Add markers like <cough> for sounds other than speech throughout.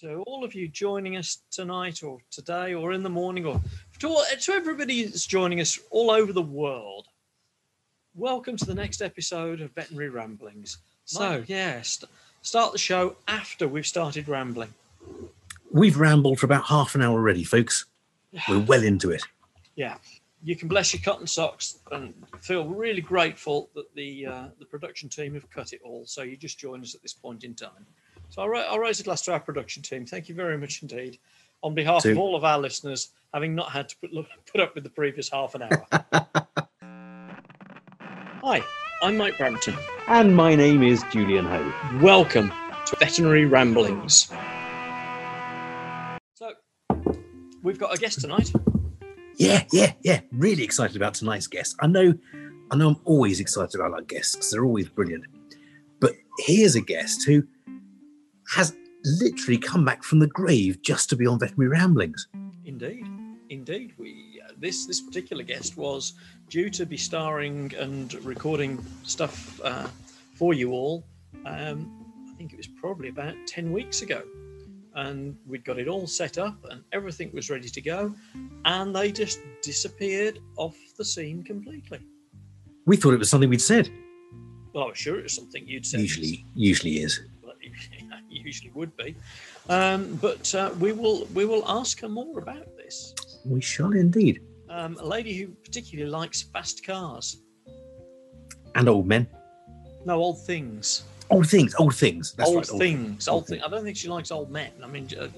to all of you joining us tonight or today or in the morning or to, all, to everybody that's joining us all over the world. Welcome to the next episode of Veterinary Ramblings. So, yeah, st- start the show after we've started rambling. We've rambled for about half an hour already, folks. We're well into it. Yeah, you can bless your cotton socks and feel really grateful that the uh, the production team have cut it all. So you just join us at this point in time. So I'll, I'll raise a glass to our production team. Thank you very much indeed, on behalf of all of our listeners, having not had to put, put up with the previous half an hour. <laughs> Hi, I'm Mike Brampton. And my name is Julian Ho. Welcome to Veterinary Ramblings. So we've got a guest tonight. Yeah, yeah, yeah. Really excited about tonight's guest. I know, I know. I'm always excited about our guests they're always brilliant. But here's a guest who has literally come back from the grave just to be on Veterinary Ramblings. Indeed, indeed. We uh, this this particular guest was due to be starring and recording stuff uh, for you all. Um, I think it was probably about ten weeks ago, and we'd got it all set up and everything was ready to go, and they just disappeared off the scene completely. We thought it was something we'd said. Well, I was sure it was something you'd said. Usually, usually is. <laughs> Usually would be, um, but uh, we will we will ask her more about this. We shall indeed. Um, a lady who particularly likes fast cars. And old men, No, old things. old things, old things. That's old right. things. Old Old things. I don't think she likes old men. I mean, uh,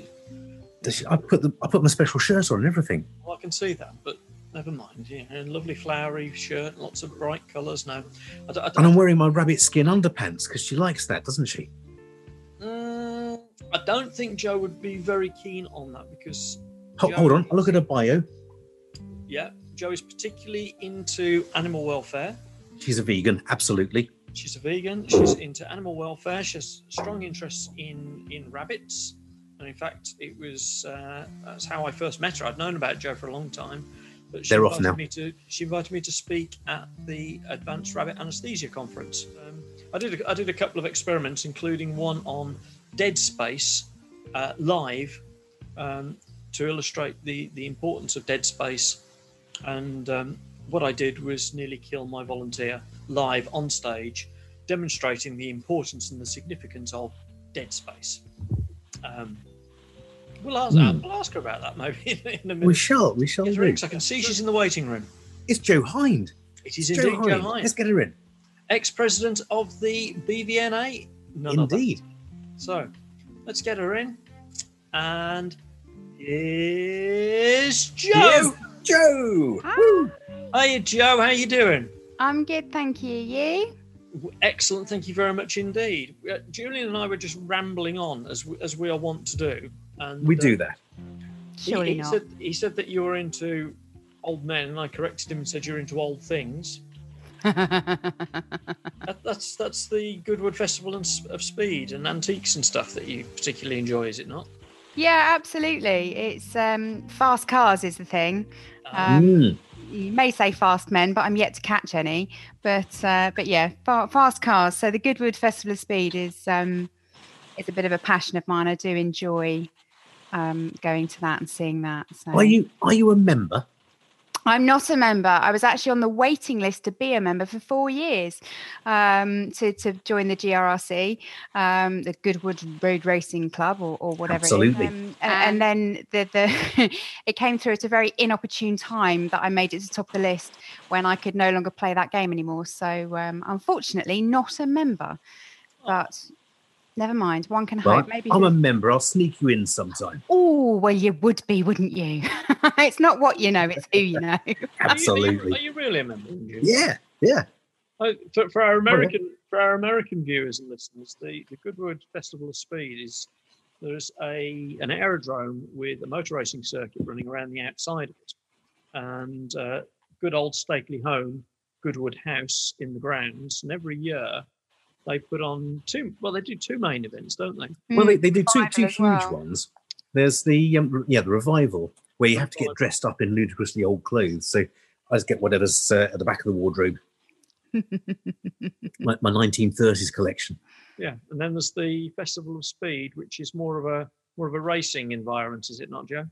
things. I put the, I put my special shirt on and everything. well, I can see that, but never mind. Yeah, a lovely flowery shirt, lots of bright colours. No, I. I And I'm wearing my rabbit skin underpants because she likes that, doesn't she? I don't think Jo would be very keen on that because, Ho- hold on, I'll look at her bio. yeah, Jo is particularly into animal welfare. She's a vegan, absolutely. She's a vegan. She's into animal welfare. She has strong interests in in rabbits, and in fact, it was uh, that's how I first met her. I'd known about Jo for a long time, but she They're off invited now. me to she invited me to speak at the Advanced Rabbit Anesthesia Conference. Um, I did a, I did a couple of experiments, including one on Dead Space uh, live um, to illustrate the the importance of dead space and um, what I did was nearly kill my volunteer live on stage, demonstrating the importance and the significance of dead space. Um, we'll, ask, Hmm. we'll ask her about that <laughs> maybe in, in a minute. We shall, we shall. Get her do. in, 'cause I can see she's in the waiting room. It's Jo Hinde. It is It's indeed Jo Hinde. Hine, Let's get her in. ex-president of the BVNA. None other. Indeed. So, let's get her in. And here's Jo. Yes. Jo. Hi, Hey, Jo. How you doing? I'm good, thank you. You? Excellent, thank you very much indeed. Uh, Julian and I were just rambling on as we, as we are wont to do, and We uh, do that. he- Surely he, not. Said, he said that you were into old men, and I corrected him and said you're into old things. That, that's that's the Goodwood Festival of Speed and antiques and stuff that you particularly enjoy, is it not? yeah, absolutely. It's um, fast cars is the thing. Um, Um, Mm. You may say fast men, but I'm yet to catch any. But uh, but yeah, fast cars. So the Goodwood Festival of Speed is um, is a bit of a passion of mine. I do enjoy um, going to that and seeing that. So. Are you are you a member? I'm not a member. I was actually on the waiting list to be a member for four years um, to, to join the GRRC, um, the Goodwood Road Racing Club, or, or whatever. Absolutely. It is. Um, and, and then the, the <laughs> it came through at a very inopportune time that I made it to the top of the list when I could no longer play that game anymore. So um, unfortunately, not a member. But never mind. One can Right. hope. Maybe. I'm a member. I'll sneak you in sometime. Oh well, you would be, wouldn't you? <laughs> it's not what you know; it's who you know. <laughs> <laughs> are you- Are you, Absolutely. are you really a member? Yeah, yeah. For, for our American for our American viewers and listeners, the, the Goodwood Festival of Speed is there's a an aerodrome with a motor racing circuit running around the outside of it, and uh, good old stately home Goodwood House in the grounds. And every year they put on two. Well, they do two main events, don't they? Well, Mm. they, they do two Revival two as huge well. ones. There's the um, yeah the revival where you have to get dressed up in ludicrously old clothes. So I just get whatever's uh, at the back of the wardrobe. <laughs> my, my 1930s collection. Yeah, and then there's the Festival of Speed, which is more of a more of a racing environment, is it not, Jo?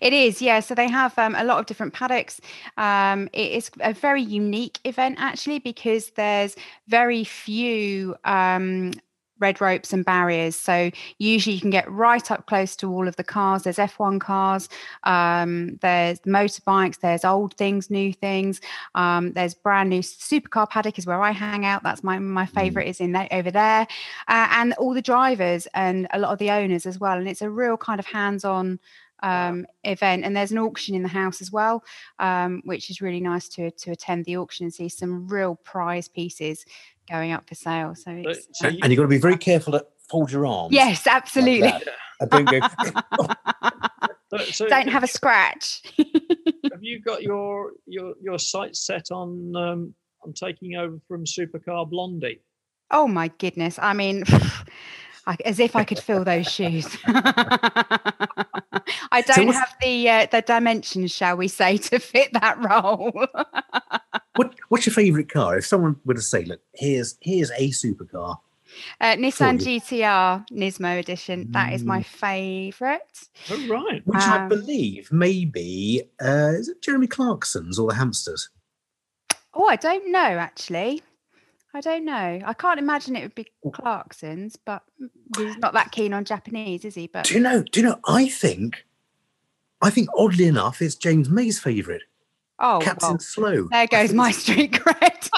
It is, yeah. So they have um, a lot of different paddocks. Um, it is a very unique event actually because there's very few um, red ropes and barriers. So usually you can get right up close to all of the cars. There's F1 cars, um, there's motorbikes, there's old things, new things. Um, there's brand new supercar paddock is where I hang out. That's my my Mm. favorite is in that over there, uh, and all the drivers and a lot of the owners as well. And it's a real kind of hands-on um, event. And there's an auction in the house as well, um, which is really nice to to attend the auction and see some real prize pieces going up for sale. So it's so and, you- and you've got to be very <laughs> careful to fold your arms. yes, absolutely. that. And don't so- so Don't have a scratch. <laughs> have you got your your your sights set on um, on taking over from Supercar Blondie? oh my goodness! I mean. <laughs> As if I could fill those shoes. I don't what's- have the uh, the dimensions, shall we say, to fit that role. <laughs> what, what's your favourite car? If someone were to say, "Look, here's here's a supercar," Uh, Nissan. GTR Nismo edition. That is my favourite. Oh right. which I Um, believe maybe uh, is it Jeremy Clarkson's or the Hamsters? Oh, I don't know actually. I don't know. I can't imagine it would be Clarkson's, but he's not that keen on Japanese, is he? But Do you know? Do you know? I think, I think oddly enough, it's James May's favourite, oh, Captain well, Slow. there goes my street <laughs> cred.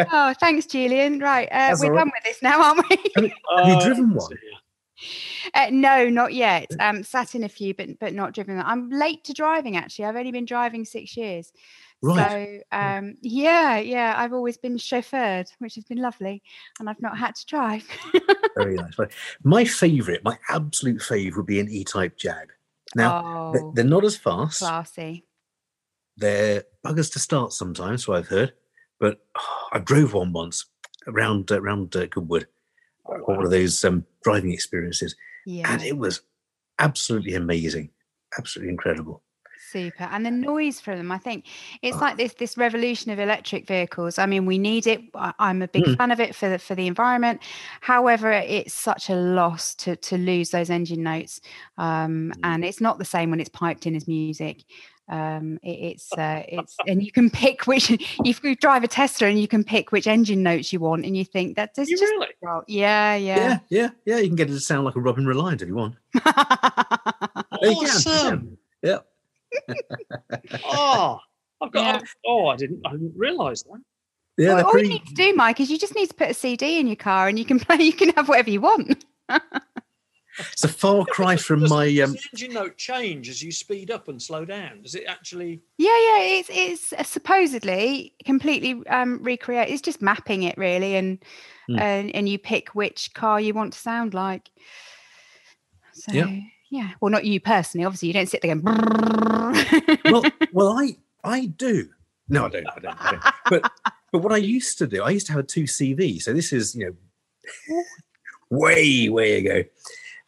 <laughs> oh, thanks, Julian. Right, uh, we're all right. done with this now, aren't we? Have you Uh, driven let's one? see. Uh, no, not yet. Um, sat in a few, but but not driven. I'm late to driving. Actually, I've only been driving six years. Right. So um, yeah, yeah, I've always been chauffeured, which has been lovely, and I've not had to drive. Very nice. My favourite, my absolute favourite, would be an E-Type Jag. Now oh, they're not as fast. classy. They're buggers to start sometimes, so I've heard. But <sighs> I drove one once around uh, around uh, Goodwood. Oh, on one of those um, driving experiences, Yeah, and it was absolutely amazing, absolutely incredible. super. And the noise from them, I think it's Ah. like this this revolution of electric vehicles. I mean, we need it. I'm a big Mm. fan of it for the for the environment. However, it's such a loss to to lose those engine notes, um, Mm. and it's not the same when it's piped in as music. Um, it, it's <laughs> uh, it's and you can pick which <laughs> if you drive a Tesla and you can pick which engine notes you want, and you think that is just really? well, yeah, yeah. Yeah, yeah, yeah. You can get it to sound like a Robin Reliant if you want. <laughs> Yeah, you can, Awesome. Yeah. Oh, I've got. Yeah. Oh, I didn't. I didn't realise that. Yeah, Well, they're all pretty. you need to do, Mike, is you just need to put a CD in your car and you can play. You can have whatever you want. It's a far cry from does- my. does Um, the engine note change as you speed up and slow down? Does it actually? Yeah, yeah. It's it's uh, supposedly completely um, recreate. It's just mapping it really, and Hmm. and and you pick which car you want to sound like. So Yeah. yeah. Well, not you personally. Obviously, you don't sit there going. well, well, I I do. No, I don't. I don't. I don't. But but what I used to do, I used to have a two CV. So this is you know way way ago.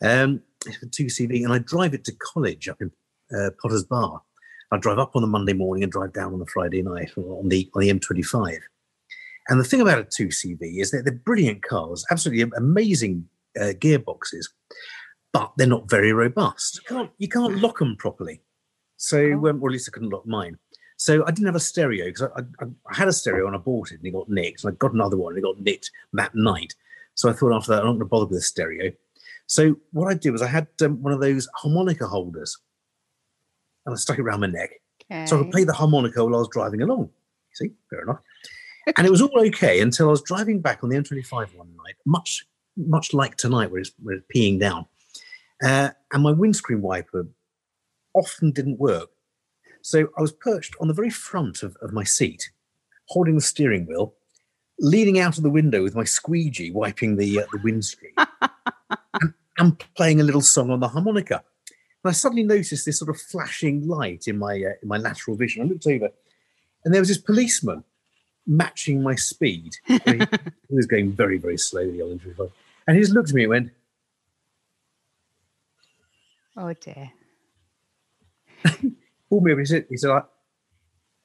Um, a two CV, and I drive it to college up in uh, Potters Bar. I drive up on the Monday morning and drive down on the Friday night on the on the M25. And the thing about a two CV is that they're brilliant cars, absolutely amazing uh, gearboxes, but they're not very robust. You can't you can't lock them properly. So, Oh. um, or at least I couldn't lock mine. So I didn't have a stereo because I, I, I had a stereo and I bought it and it got nicked. And I got another one and it got nicked that night. So I thought after that, I'm not going to bother with the stereo. So what I did was I had um, one of those harmonica holders and I stuck it around my neck. So I could play the harmonica while I was driving along. See, fair enough. and it was all okay until I was driving back on the M25 one night, much much like tonight, where it's, where it's peeing down, uh, and my windscreen wiper often didn't work. So I was perched on the very front of, of my seat, holding the steering wheel, leaning out of the window with my squeegee wiping the uh, the windscreen, <laughs> and, and playing a little song on the harmonica. And I suddenly noticed this sort of flashing light in my uh, in my lateral vision. I looked over, and there was this policeman matching my speed. He, <laughs> he was going very, very slowly on the 25. And he just looked at me and went, Oh dear. <laughs> pulled me over. He said, he said I,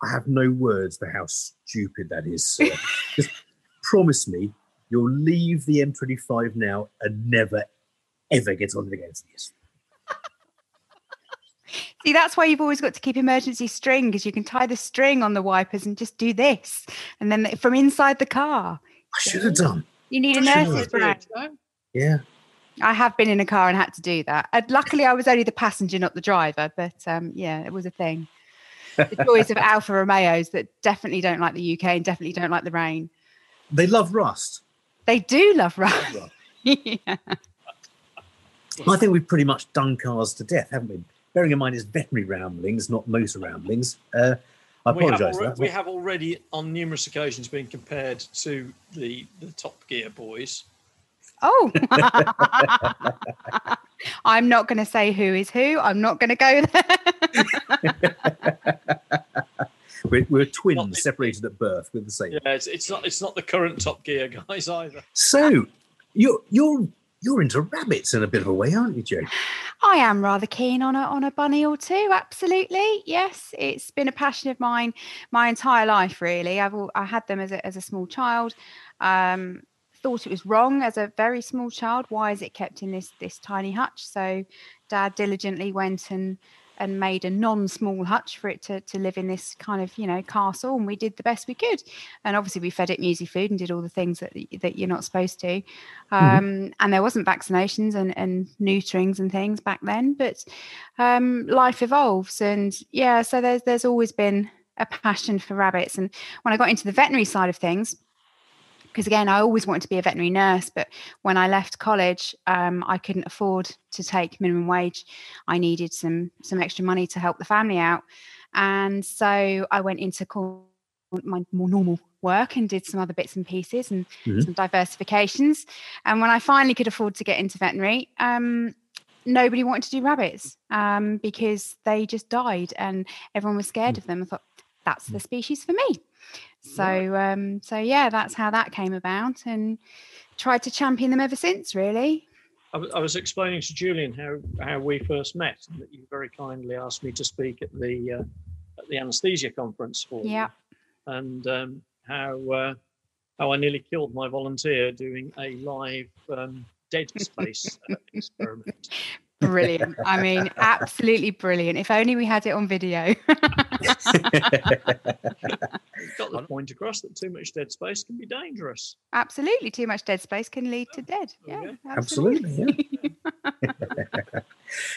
I have no words for how stupid that is, sir. <laughs> just promise me you'll leave the M25 now and never, ever get on against this. <laughs> See, that's why you've always got to keep emergency string because you can tie the string on the wipers and just do this, and then from inside the car. I should have done. You need a I should nurse's bag. Yeah. I have been in a car and had to do that. And luckily, I was only the passenger, not the driver. But um, yeah, it was a thing. The joys of Alfa Romeos that definitely don't like the UK and definitely don't like the rain. They love rust. They do love rust. Well, <laughs> yeah. I think we've pretty much done cars to death, haven't we? Bearing in mind it's veterinary ramblings, not motor ramblings. Uh, I we have, apologise for alre- that. we have already on numerous occasions been compared to the the Top Gear boys. Oh. <laughs> I'm not going to say who is who. I'm not going to go there. <laughs> We're, we're twins the- separated at birth. We're the same. Yeah, it's, it's not it's not the current Top Gear guys either. So you're you're you're into rabbits in a bit of a way, aren't you, Jo? I am rather keen on a on a bunny or two. Absolutely, yes. It's been a passion of mine my entire life. Really, I've al- I had them as a as a small child. Um, thought it was wrong as a very small child. Why is it kept in this this tiny hutch? So, Dad diligently went and and made a non-small hutch for it to, to live in this kind of you know castle and we did the best we could. And obviously we fed it muesli food and did all the things that that you're not supposed to. Um, and there wasn't vaccinations and, and neuterings and things back then but um, life evolves. And yeah so there's there's always been a passion for rabbits. And when i got into the veterinary side of things because again i always wanted to be a veterinary nurse but when i left college um, i couldn't afford to take minimum wage. I needed some some extra money to help the family out. And so i went into call my more normal work and did some other bits and pieces and Mhm. some diversifications. And when i finally could afford to get into veterinary um, nobody wanted to do rabbits um, because they just died and everyone was scared of them. I thought that's the species for me so um, so yeah that's how that came about and tried to champion them ever since really. I was, I was explaining to Julian how, how we first met, and that you very kindly asked me to speak at the uh, at the anaesthesia conference for you, yeah. And um, how uh, how I nearly killed my volunteer doing a live um, dead space uh, experiment. brilliant. I mean absolutely brilliant. If only we had it on video <laughs> <laughs> Got the point across that too much dead space can be dangerous. absolutely too much dead space can lead to dead yeah go. Absolutely, yeah. <laughs>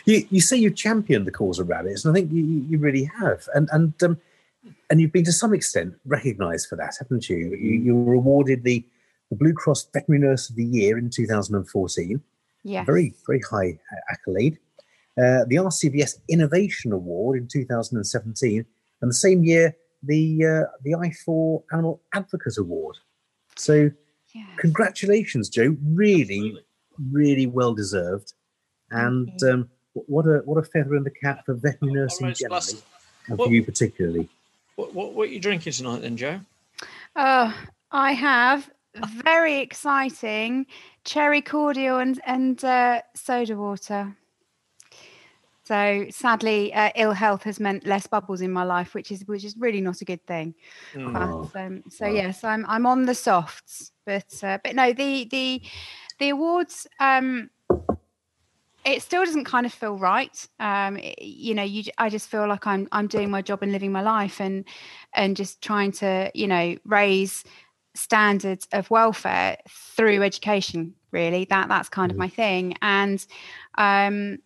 you you say you championed the cause of rabbits, and I think you, you you really have, and and um, and you've been to some extent recognised for that, haven't you? You, you were awarded the, the Blue Cross Veterinary Nurse of the Year in 2014, yeah very very high accolade. Uh, the RCVS Innovation Award in 2017, and the same year the uh, the IFAW Animal Advocate Award. So yeah congratulations, Jo! Really, Absolutely. really well deserved. And you. um, what a what a feather in the cap for veterinary nursing right, generally, and Well- for you particularly. What, what, what are you drinking tonight then, Jo? Oh, I have very exciting cherry cordial and and uh, soda water. So sadly, uh, ill health has meant less bubbles in my life, which is which is really not a good thing. Mm. Oh. But, um, so wow. yes, I'm I'm on the softs, but uh, but no, the the the awards. Um, it still doesn't kind of feel right. Um, it- you know, you j- I just feel like I'm I'm doing my job and living my life, and and just trying to you know raise standards of welfare through education. Really, that that's kind of Mhm. my thing, and um,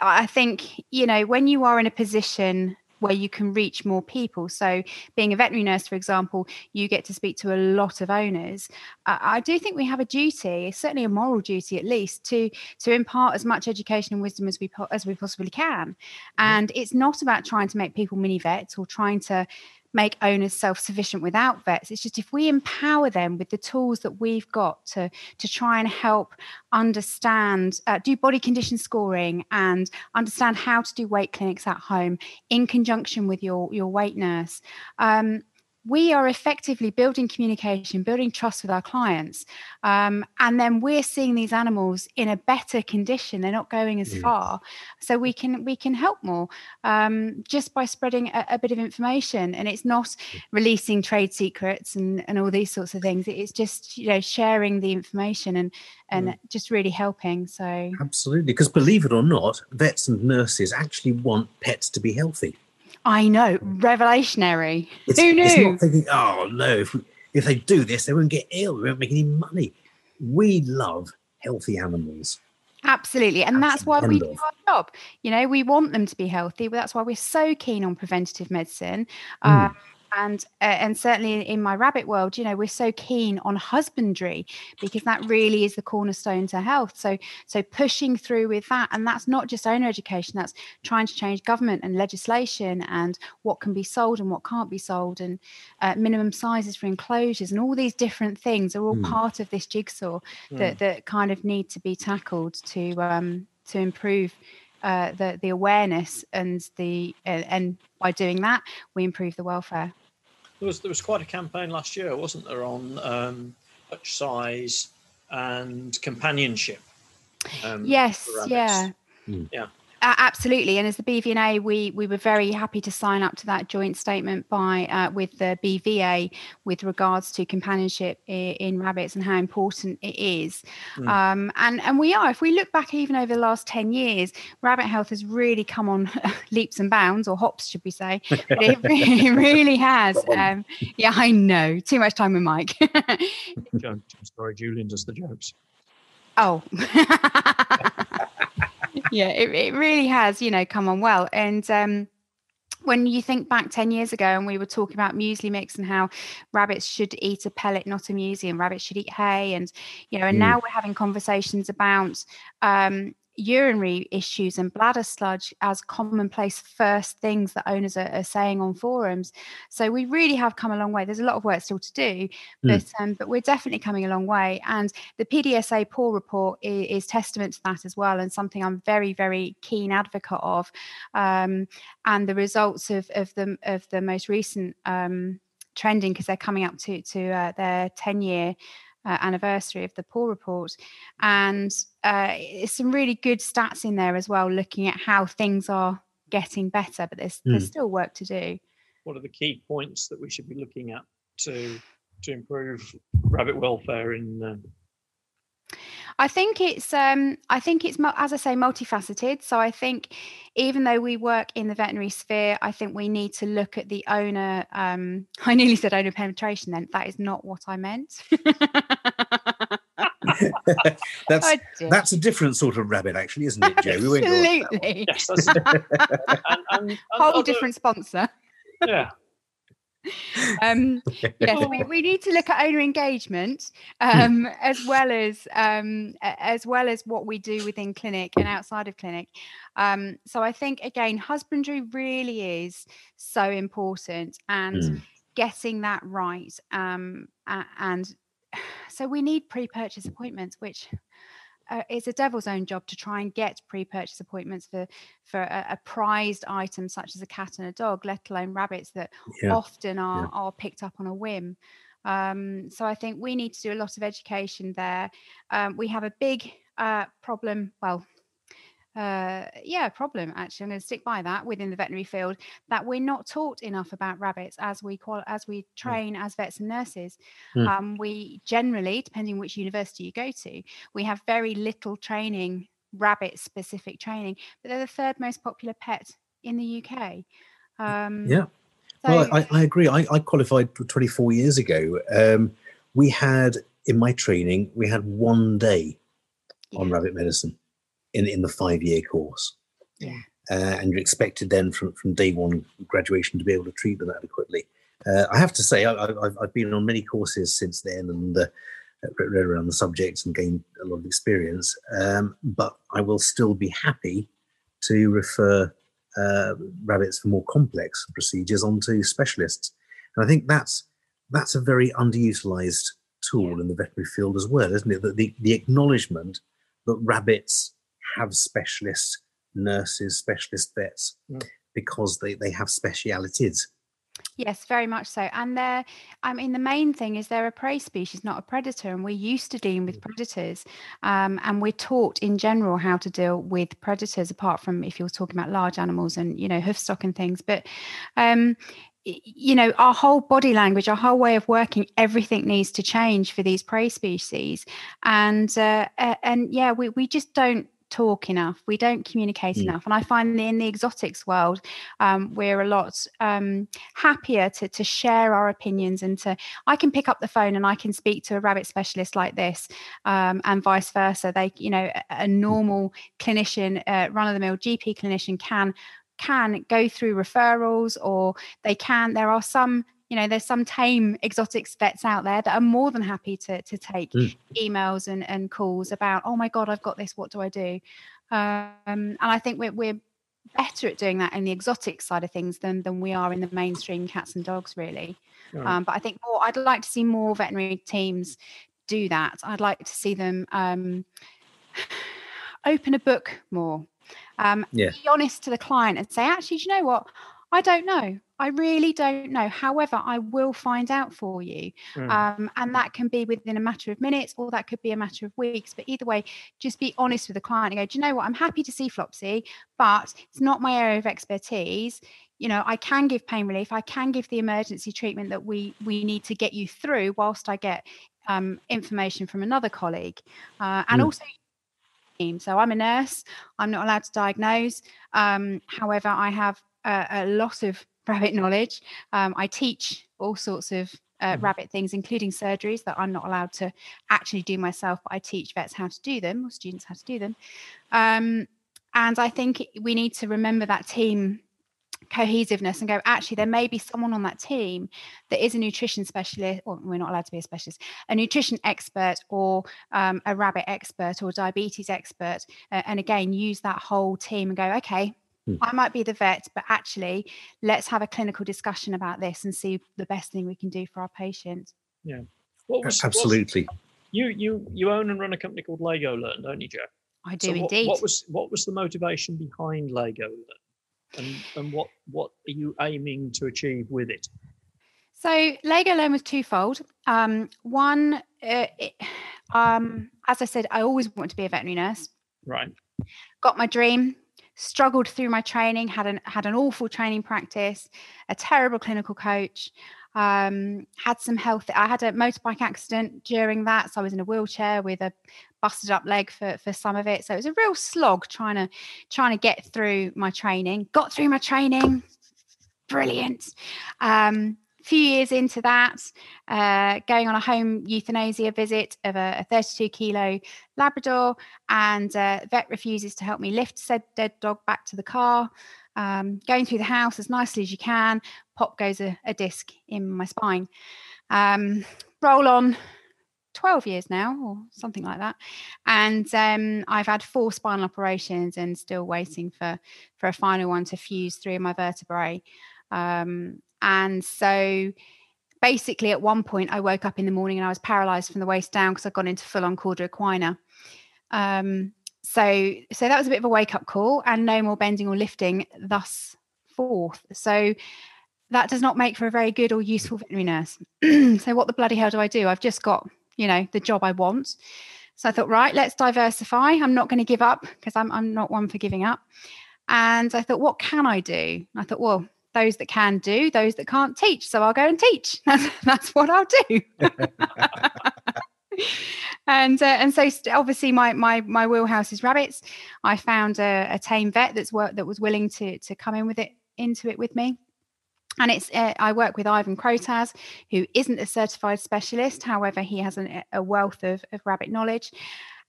I think you know when you are in a position where you can reach more people. So, being a veterinary nurse, for example, you get to speak to a lot of owners. I, I do think we have a duty, certainly a moral duty at least, to to impart as much education and wisdom as we po- as we possibly can. Mm-hmm. And it's not about trying to make people mini vets or trying to make owners self-sufficient without vets it's just if we empower them with the tools that we've got to to try and help understand uh, do body condition scoring and understand how to do weight clinics at home in conjunction with your your weight nurse um, we are effectively building communication, building trust with our clients. Um, and then we're seeing these animals in a better condition. They're not going as far. So we can we can help more um, just by spreading a, a bit of information. And it's not releasing trade secrets and, and all these sorts of things. It's just, you know, sharing the information and and just really helping. So Absolutely. Because believe it or not, vets and nurses actually want pets to be healthy. I know, revelationary. It's, Who it's not thinking, oh no, if, we, if they do this, they won't get ill, we won't make any money. We love healthy animals. Absolutely. And that's why we do our job. You know, we want them to be healthy. That's why we're so keen on preventative medicine. Mm. Uh, and uh, and certainly in, my rabbit world, you know, we're so keen on husbandry because that really is the cornerstone to health. So so pushing through with that, and that's not just owner education. That's trying to change government and legislation and what can be sold and what can't be sold, and uh, minimum sizes for enclosures, and all these different things are all Mm. part of this jigsaw Mm. that that kind of need to be tackled to um, to improve uh, the the awareness and the uh, and by doing that we improve the welfare. There was there was quite a campaign last year, wasn't there, on um, hutch size and companionship. Um, yes, yeah. Mm. Yeah. Uh, absolutely, and as the BVNA, we we were very happy to sign up to that joint statement by uh, with the BVA with regards to companionship in, in rabbits and how important it is. Mm. Um, and and we are. If we look back even over the last ten years, rabbit health has really come on <laughs> leaps and bounds, or hops, should we say? But it, re- it <laughs> really has. Um, yeah, I know. Too much time with Mike. I'm sorry, Julian does the jokes. <laughs> Oh. Yeah, it, it really has, you know, come on well. And um, when you think back 10 years ago and we were talking about muesli mix and how rabbits should eat a pellet, not a muesli, and rabbits should eat hay. And, you know, and Mm. now we're having conversations about um, urinary issues and bladder sludge as commonplace first things that owners are, are saying on forums. So we really have come a long way. There's a lot of work still to do, Mm. but um, but we're definitely coming a long way. And the PDSA PAW report is, is testament to that as well, and something I'm very very keen advocate of. Um, and the results of of the of the most recent um, trending because they're coming up to to uh, their 10 year uh, anniversary of the PAW report and uh, it's some really good stats in there as well looking at how things are getting better but there's there's Mm. still work to do What are the key points that we should be looking at to to improve rabbit welfare in? I think it's um I think it's as I say multifaceted. So I think even though we work in the veterinary sphere, I think we need to look at the owner. Um, <laughs> I nearly said owner penetration. Then that is not what I meant. <laughs> that's <laughs> I that's a different sort of rabbit, actually, isn't it, Jo? We won't go on that one. Absolutely. yes, that's and, and, and Whole other- different sponsor. Yeah, <laughs> Um, yes, we, <laughs> we need to look at owner engagement um, <laughs> as well as um, as well as what we do within clinic and outside of clinic. Um, so I think again, husbandry really is so important, and Mm. getting that right. Um, and <sighs> so we need pre-purchase appointments, which uh, is a devil's own job to try and get pre-purchase appointments for for a, a prized item such as a cat and a dog, let alone rabbits that Yeah. often are, are picked up on a whim. Um, so I think we need to do a lot of education there. Um, we have a big uh, problem. Well, uh, yeah, problem actually. I'm going to stick by that within the veterinary field that we're not taught enough about rabbits as we qual- as we train as vets and nurses. Mm. Um, we generally, depending which university you go to, we have very little training, rabbit specific training, but they're the third most popular pet in the UK. Um, Yeah. so- Well, I, I agree. I, I qualified 24 years ago. Um, we had in my training, we had one day on rabbit medicine in in the five year course. Yeah. Uh, and you're expected then from, from day one graduation to be able to treat them adequately. Uh, I have to say, I, I've been on many courses since then and uh, read read around the subjects and gained a lot of experience. Um, but I will still be happy to refer uh, rabbits for more complex procedures onto specialists. And I think that's that's a very underutilized tool in the veterinary field as well, isn't it? That the, the acknowledgement that rabbits have specialist nurses, specialist vets, Mm. because they, they have specialities. Yes, very much so. And they're, I mean, the main thing is they're a prey species, not a predator. And we're used to dealing with predators. Um, and we're taught in general how to deal with predators, apart from if you're talking about large animals and, you know, hoof stock and things. But, um, you know our whole body language our whole way of working everything needs to change for these prey species and uh, and yeah we, we just don't talk enough we don't communicate mm. enough. And i find in the exotics world um, we're a lot um, happier to, to share our opinions and to i can pick up the phone and i can speak to a rabbit specialist like this um, and vice versa. They you know a, a normal clinician uh, run-of-the-mill gp clinician can can go through referrals or they can there are some you know there's some tame exotics vets out there that are more than happy to to take mm. emails and, and calls about oh my god i've got this what do i do um, and i think we're, we're better at doing that in the exotic side of things than than we are in the mainstream cats and dogs really right. um, but i think more i'd like to see more veterinary teams do that i'd like to see them um, <sighs> open a book more um, yeah. be honest to the client and say actually do you know what I don't know. I really don't know. However, I will find out for you. Mm. Um, and that can be within a matter of minutes or that could be a matter of weeks. But either way, just be honest with the client and go, do you know what? I'm happy to see Flopsy, but it's not my area of expertise. You know, I can give pain relief. I can give the emergency treatment that we we need to get you through whilst I get um, information from another colleague. Uh, and mm. also so I'm a nurse. I'm not allowed to diagnose. Um, however, I have a, a lot of <laughs> rabbit knowledge. Um, I teach all sorts of uh, mm-hmm. rabbit things, including surgeries that I'm not allowed to actually do myself, but I teach vets how to do them or students how to do them. Um, and I think we need to remember that team cohesiveness and go actually there may be someone on that team that is a nutrition specialist or we're not allowed to be a specialist a nutrition expert or um, a rabbit expert or diabetes expert uh, and again use that whole team and go okay. I might be the vet, but actually, let's have a clinical discussion about this and see the best thing we can do for our patient. Yeah, was, absolutely. you you you own and run a company called LagoLearn, don't you, Jeff? I do so what, indeed. What was what was the motivation behind LagoLearn, and and what what are you aiming to achieve with it? So LagoLearn was twofold. Um, one, uh, it, um, as I said, I always wanted to be a veterinary nurse. Right. Got my dream struggled through my training, had an had an awful training practice, a terrible clinical coach, um, had some health. I had a motorbike accident during that, so I was in a wheelchair with a busted up leg for for some of it. So it was a real slog trying to trying to get through my training. Got through my training, brilliant. Um, few years into that, uh, going on a home euthanasia visit of a, a 32 kilo Labrador, and uh, vet refuses to help me lift said dead dog back to the car. Um, going through the house as nicely as you can, pop goes a, a disc in my spine. Um, roll on 12 years now or something like that and um, i've had four spinal operations and still waiting for for a final one to fuse three of my vertebrae um, and so basically, at one point, I woke up in the morning and I was paralyzed from the waist down because I'd gone into full on cauda equina. Um, so, so that was a bit of a wake up call, and no more bending or lifting thus forth. So, that does not make for a very good or useful veterinary nurse. <clears throat> so, what the bloody hell do I do? I've just got, you know, the job I want. So I thought, right, let's diversify. I'm not going to give up because I'm, I'm not one for giving up. And I thought, what can I do? I thought, well, those that can do, those that can't teach. So I'll go and teach. <laughs> That's, that's what I'll do. <laughs> and uh, and so st- obviously my my my wheelhouse is rabbits. I found a, a tame vet that's work that was willing to to come in with it into it with me. And it's uh, I work with Ivan Krotas, who isn't a certified specialist. However, he has an, a wealth of, of rabbit knowledge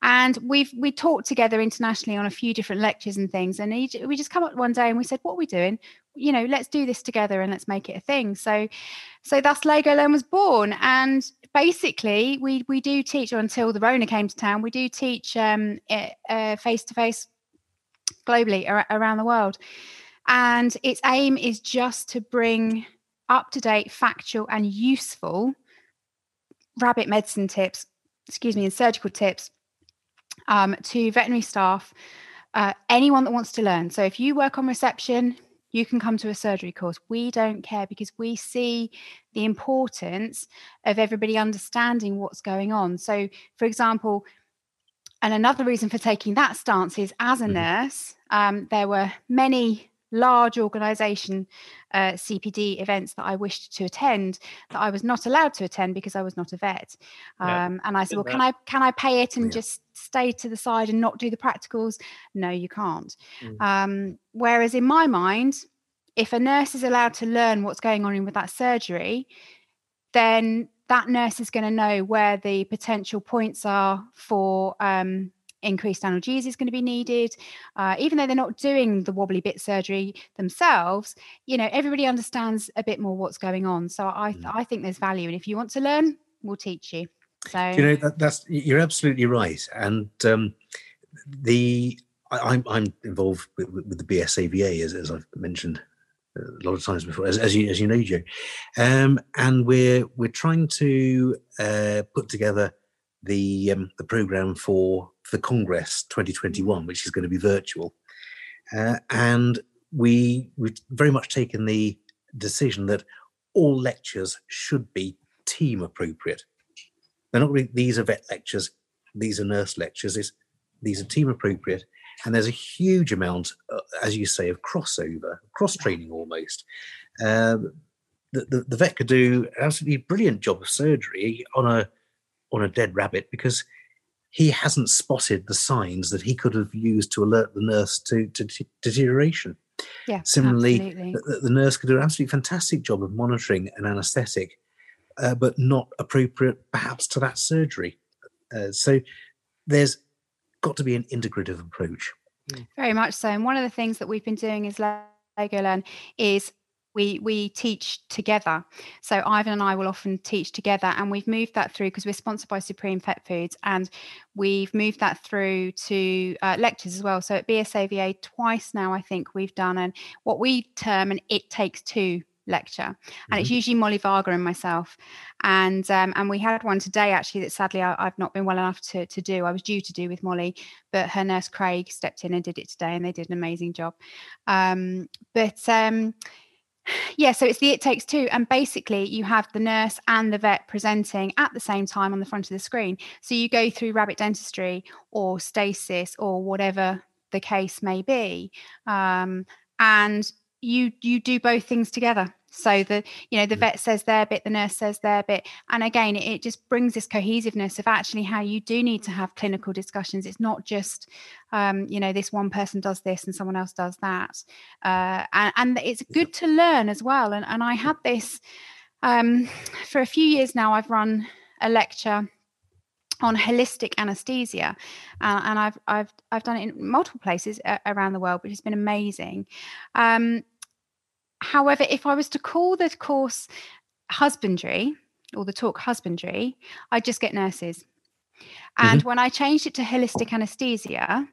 and we've we talked together internationally on a few different lectures and things and he, we just come up one day and we said what are we doing you know let's do this together and let's make it a thing. So so thus LagoLearn was born. And basically we we do teach until the rona came to town we do teach um face to face globally ar- around the world. And its aim is just to bring up to date factual and useful rabbit medicine tips excuse me and surgical tips um, to veterinary staff uh, anyone that wants to learn. So if you work on reception, you can come to a surgery course. We don't care because we see the importance of everybody understanding what's going on. So, for example, and another reason for taking that stance is as a Mhm. nurse, um, there were many large organization uh, CPD events that I wished to attend that I was not allowed to attend because I was not a vet. Yeah, Um, and I said, well, can I can I pay it and Yeah. just stay to the side and not do the practicals? No, you can't. Mm. Um, whereas in my mind, if a nurse is allowed to learn what's going on in with that surgery, then that nurse is going to know where the potential points are for um, increased analgesia is going to be needed. Uh, even though they're not doing the wobbly bit surgery themselves, you know, everybody understands a bit more what's going on. So I, Mm. I think there's value. And if you want to learn, we'll teach you. So you know that, that's you're absolutely right, and um, the I, I'm I'm involved with, with the BSAVA as, as I've mentioned uh, a lot of times before, as, as you as you know, Jo, um, and we're we're trying to uh, put together the um, the program for the Congress 2021, which is going to be virtual, uh, and we we've very much taken the decision that all lectures should be team appropriate. They're not really, these are vet lectures, these are nurse lectures, it's, these are team appropriate. And there's a huge amount, uh, as you say, of crossover, cross training almost. Um, the, the, the vet could do an absolutely brilliant job of surgery on a on a dead rabbit because he hasn't spotted the signs that he could have used to alert the nurse to, to, to deterioration. yeah, Similarly, absolutely. the, the- the nurse could do an absolutely fantastic job of monitoring an anaesthetic, uh, but not appropriate perhaps to that surgery. Uh, so there's got to be an integrative approach. Very much so. And one of the things that we've been doing is LagoLearn is we we teach together. So Ivan and I will often teach together, and we've moved that through because we're sponsored by Supreme Pet Foods, and we've moved that through to uh, lectures as well. So at BSAVA twice now, I think we've done and what we term an "It Takes Two lecture, and it's usually Molly Varga and myself. And um, and we had one today actually that sadly I, I've not been well enough to to do. I was due to do with Molly, but her nurse Craig stepped in and did it today, and they did an amazing job. Um, but um, yeah, so it's the It Takes Two, and basically you have the nurse and the vet presenting at the same time on the front of the screen. So you go through rabbit dentistry or stasis or whatever the case may be, um, and you you do both things together. So the you know the Mm. vet says their bit, the nurse says their bit, and again it, it just brings this cohesiveness of actually how you do need to have clinical discussions. It's not just um, you know this one person does this and someone else does that, uh, and, and it's good to learn as well. And and I had this um, <sighs> for a few years now. I've run a lecture on holistic anesthesia, uh, and I've I've I've done it in multiple places a- around the world, which has been amazing. Um, however, if I was to call the course husbandry or the talk husbandry, I'd just get nurses. And when I changed it to holistic anesthesia,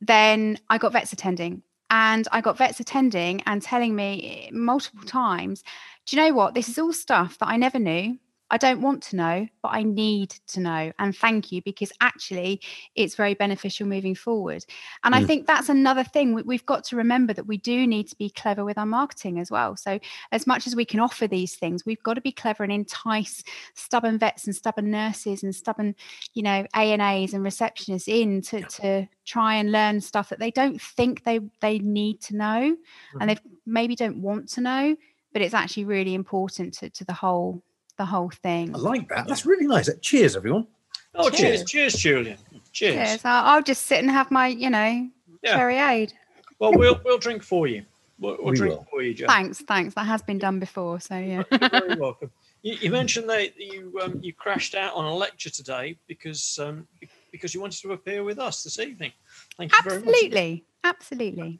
then I got vets attending. And I got vets attending and telling me multiple times, do you know what? This is all stuff that I never knew. I don't want to know, but I need to know. And thank you because actually it's very beneficial moving forward. And I Mm. think that's another thing we, we've got to remember that we do need to be clever with our marketing as well. So, as much as we can offer these things, we've got to be clever and entice stubborn vets and stubborn nurses and stubborn, you know, ANAs and receptionists in to, to try and learn stuff that they don't think they they need to know Mhm. and they maybe don't want to know, but it's actually really important to, to the whole the whole thing. I like that. That's really nice. Cheers, everyone. Oh, cheers, Cheers. cheers, Julian. Cheers. Yes, I'll, I'll just sit and have my, you know, Yeah. cherry aid. Well, we'll we'll drink for you. We'll, we'll We drink will. for you, Jo. Thanks, thanks. That has been done before, so yeah. You're very welcome. You, you mentioned that you um, you crashed out on a lecture today because um, because you wanted to appear with us this evening. Thank you very much. absolutely, absolutely.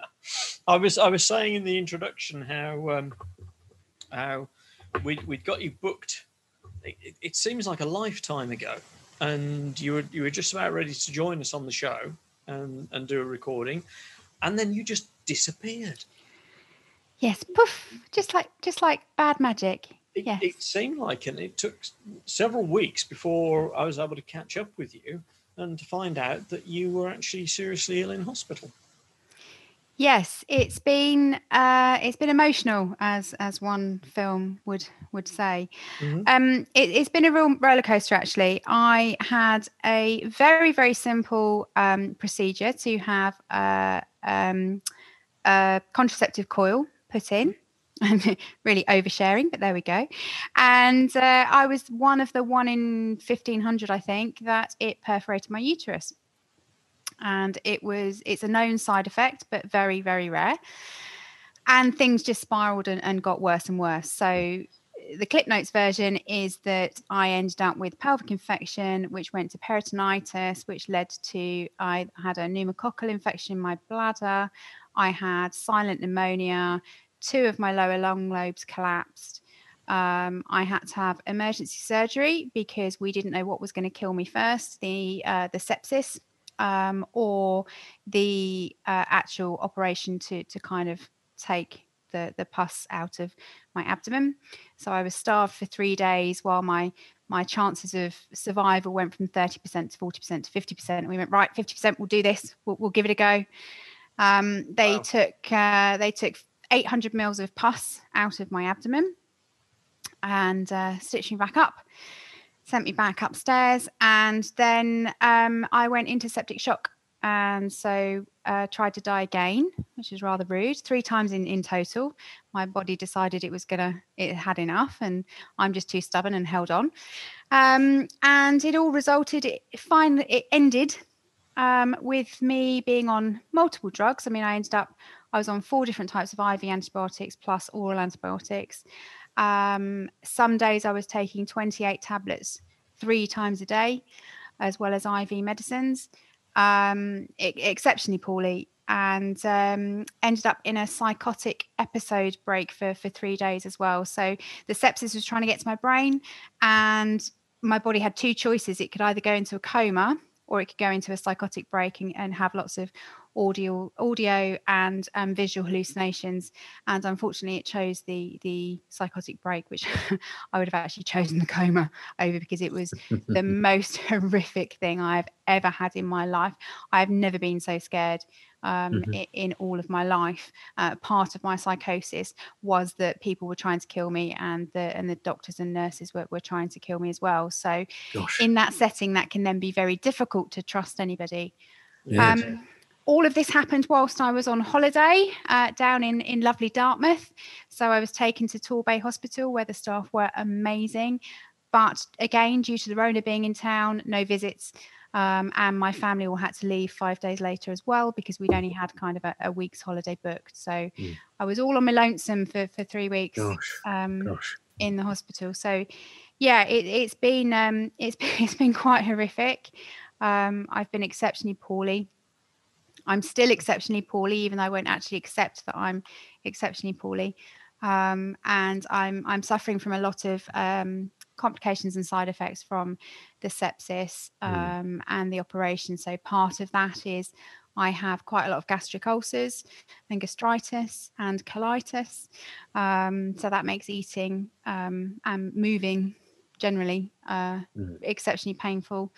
I was I was saying in the introduction how um, how we we'd got you booked. It, it- seems like a lifetime ago, and you were you were just about ready to join us on the show and and do a recording, and then you just disappeared. Yes, poof, just like just like bad magic. It, Yes. it seemed like, and it took several weeks before I was able to catch up with you and to find out that you were actually seriously ill in hospital. Yes, it's been uh, it's been emotional, as as one film would would say. Mhm. Um, it, it's been a real roller coaster. Actually, I had a very very simple um, procedure to have a, um, a contraceptive coil put in. And <laughs> really oversharing, but there we go. And uh, I was one of the one in fifteen hundred, I think, that it perforated my uterus and it was it's a known side effect but very very rare. And things just spiraled and, and got worse and worse. So the clip notes version is that i ended up with pelvic infection which went to peritonitis which led to i had a pneumococcal infection in my bladder. I had silent pneumonia. Two of my lower lung lobes collapsed. Um, I had to have emergency surgery because we didn't know what was going to kill me first the uh, the sepsis um, or the uh, actual operation to to kind of take the the pus out of my abdomen. So I was starved for three days while my my chances of survival went from 30% to 40% to 50%. We went right, 50%. We'll do this. We'll, we'll give it a go. Um, they Wow. took uh, they took 800 mils of pus out of my abdomen and uh, stitched me back up sent me back upstairs and then um, i went into septic shock and so uh, tried to die again which is rather rude. Three times in, in total my body decided it was gonna it had enough and i'm just too stubborn and held on. Um, and it all resulted it finally it ended um, with me being on multiple drugs. I mean i ended up i was on four different types of iv antibiotics plus oral antibiotics um, some days I was taking 28 tablets three times a day, as well as IV medicines, um, exceptionally poorly, and um, ended up in a psychotic episode break for, for three days as well. So the sepsis was trying to get to my brain, and my body had two choices. It could either go into a coma or it could go into a psychotic break and, and have lots of audio audio and um, visual hallucinations and unfortunately it chose the the psychotic break which <laughs> i would have actually chosen the coma over because it was <laughs> the most <laughs> horrific thing i've ever had in my life i've never been so scared um, Mhm. i- in all of my life uh, part of my psychosis was that people were trying to kill me and the and the doctors and nurses were, were trying to kill me as well so Gosh. in that setting that can then be very difficult to trust anybody Yeah. um, all of this happened whilst I was on holiday uh, down in, in lovely Dartmouth. So I was taken to Torbay Hospital where the staff were amazing. But again, due to the Rona being in town, no visits. Um, and my family all had to leave five days later as well because we'd only had kind of a, a week's holiday booked. So Mm. I was all on my lonesome for, for three weeks Gosh. um, Gosh. in the hospital. So, yeah, it, it's been um, it's <laughs> it's been quite horrific. Um, I've been exceptionally poorly. I'm still exceptionally poorly, even though I won't actually accept that I'm exceptionally poorly. Um, and I'm I'm suffering from a lot of um, complications and side effects from the sepsis Mm. um, and the operation. So part of that is I have quite a lot of gastric ulcers and gastritis and colitis. Um, so that makes eating um, and moving generally uh, Mhm. exceptionally painful.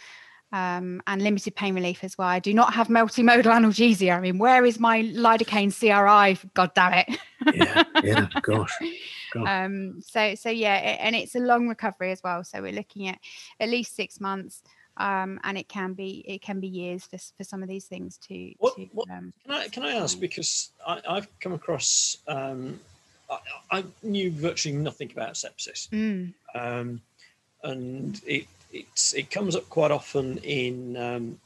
Um, and limited pain relief as well. I do not have multimodal analgesia. I mean, where is my lidocaine CRI? God damn it! Yeah. Yeah. <laughs> Gosh. Um, so so yeah, a- and it's a long recovery as well. So we're looking at at least six months, um, and it can be it can be years for, for some of these things to. What- to what- um, Can I can I ask because I, I've come across um, I, I knew virtually nothing about sepsis, mm, um, and it it's it comes up quite often in um,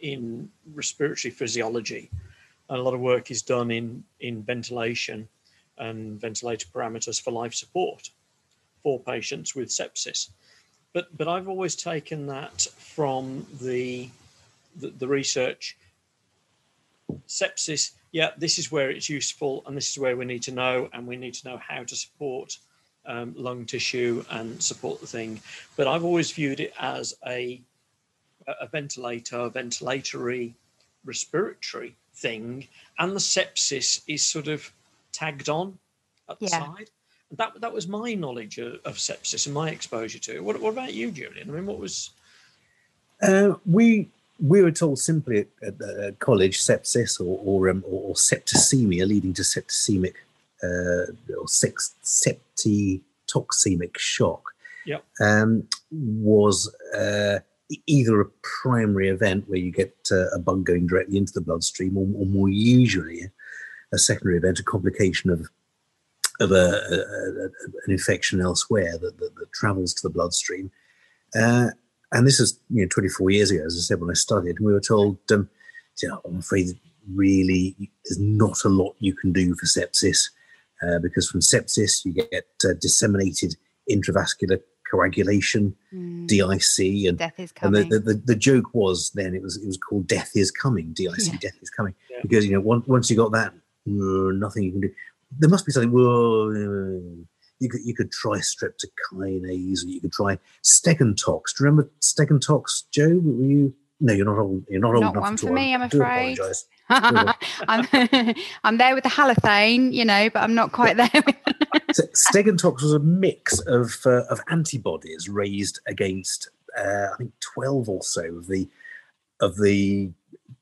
in respiratory physiology, and a lot of work is done in in ventilation and ventilator parameters for life support for patients with sepsis. But but I've always taken that from the the, the research sepsis yeah this is where it's useful and this is where we need to know and we need to know how to support um, lung tissue and support the thing. But i've always viewed it as a a ventilator ventilatory respiratory thing and the sepsis is sort of tagged on at the Yeah. side. And that that was my knowledge of, of sepsis and my exposure to it. What, what about you julian? I mean what was Uh, we we were told simply at, at, at college sepsis or or, um, or, or septicemia leading to septicemic or sex, septitoxemic shock Yep. um, was uh, either a primary event where you get uh, a bug going directly into the bloodstream, or, or more usually a secondary event, a complication of of a, a, a- an infection elsewhere that, that, that travels to the bloodstream. Uh, and this is you know 24 years ago, as I said when I studied, and we were told, um, you know, I'm afraid really there's not a lot you can do for sepsis uh, because from sepsis you get uh, disseminated intravascular coagulation, Mm, DIC, and death is and the, the, the, the joke was then it was it was called death is coming dic Yeah. death is coming. Yeah. because you know once, once you got that uh, nothing you can do. There must be something well you could you could try streptokinase or you could try stegantox do you remember stegantox jo? Were you no you're not old you're not old Not enough one for all. me, I'm afraid. <laughs> I'm, I'm there with the halothane, you know, but I'm not quite there. So <laughs> Stegantox was a mix of uh, of antibodies raised against uh, I think twelve or so of the of the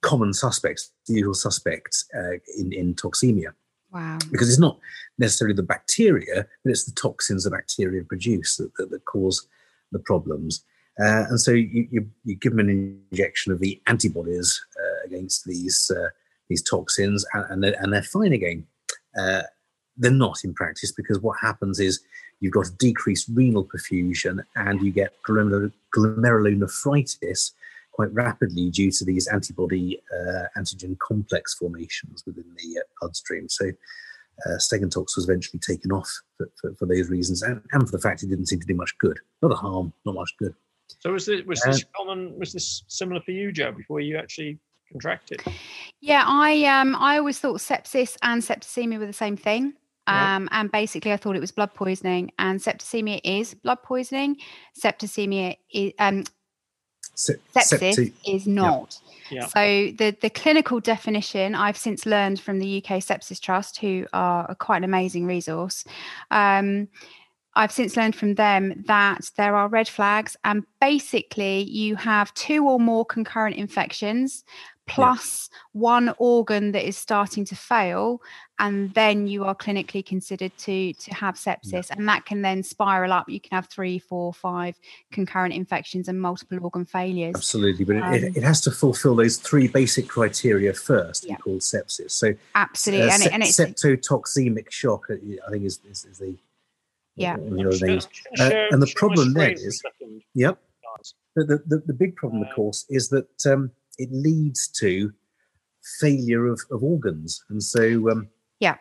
common suspects, the usual suspects uh, in in toxemia, wow. because it's not necessarily the bacteria, but it's the toxins the bacteria produce that, that, that cause the problems. Uh, and so you, you, you give them an injection of the antibodies uh, against these uh, these toxins, and, and, they're, and they're fine again. Uh, they're not in practice because what happens is you've got a decreased renal perfusion and you get glomerulonephritis quite rapidly due to these antibody uh, antigen complex formations within the uh, bloodstream. So uh, Stegantox was eventually taken off for, for, for those reasons and, and for the fact it didn't seem to do much good. Not a harm, not much good. So was this was Uh, this common? Was this similar for you, Jo? Before you actually contracted? Yeah, I um I always thought sepsis and septicemia were the same thing. Right. Um, and basically, I thought it was blood poisoning, and septicemia is blood poisoning. Septicemia is um, Se- sepsis septi- is not. Yeah. So the the clinical definition I've since learned from the UK Sepsis Trust, who are a quite an amazing resource. Um, I've since learned from them that there are red flags, and basically you have two or more concurrent infections, plus one organ that is starting to fail, and then you are clinically considered to to have sepsis, and that can then spiral up. You can have three, four, five concurrent infections and multiple organ failures. Absolutely, but it, Um, it, it has to fulfill those three basic criteria first Yeah. called sepsis. So, Absolutely, uh, and, it, and it's sep- septotoxemic shock, uh, I think, is, is, is the Yeah. one of I'm the just gonna- names. I'm just gonna Uh, share- and the share problem then screen for a is- Yep. guys. The, the, the, the big problem, of Uh, course, is that um, it leads to failure of, of organs. And so, um, A-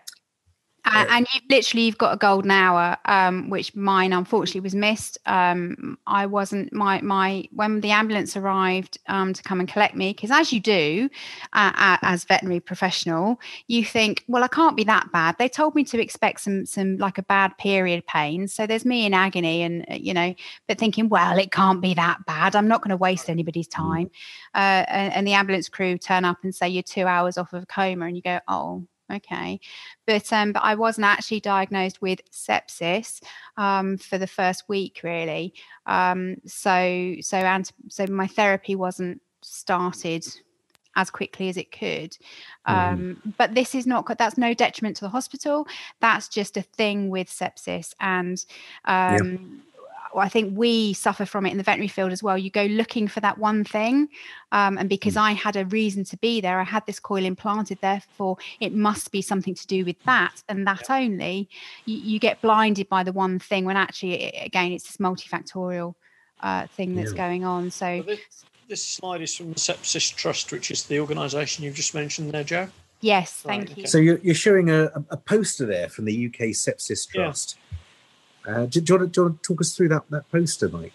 And you literally you've got a golden hour um which mine unfortunately was missed. Um i wasn't my my when the ambulance arrived um to come and collect me because as you do uh, as veterinary professional you think well i can't be that bad. They told me to expect some some like a bad period pain. So there's me in agony and uh, you know but thinking well it can't be that bad. I'm not going to waste anybody's time. Uh, and, and the ambulance crew turn up and say you're two hours off of a coma. And you go oh okay. But um but i wasn't actually diagnosed with sepsis um for the first week really. Um so so and so my therapy wasn't started as quickly as it could. Um but this is not that's no detriment to the hospital. That's just a thing with sepsis and um I think we suffer from it in the veterinary field as well. You go looking for that one thing, um, and because I had a reason to be there, I had this coil implanted. Therefore, it must be something to do with that and that only. You, you get blinded by the one thing when actually, i- again, it's this multifactorial uh, thing that's Yeah. going on. So, Well, this, this slide is from the Sepsis Trust, which is the organisation you've just mentioned there, Jo. yes, Right, thank you. okay. so you're, you're showing a, a poster there from the UK Sepsis Yeah. Trust. Uh, do, do, you want to, do you want to talk us through that, that poster, Mike?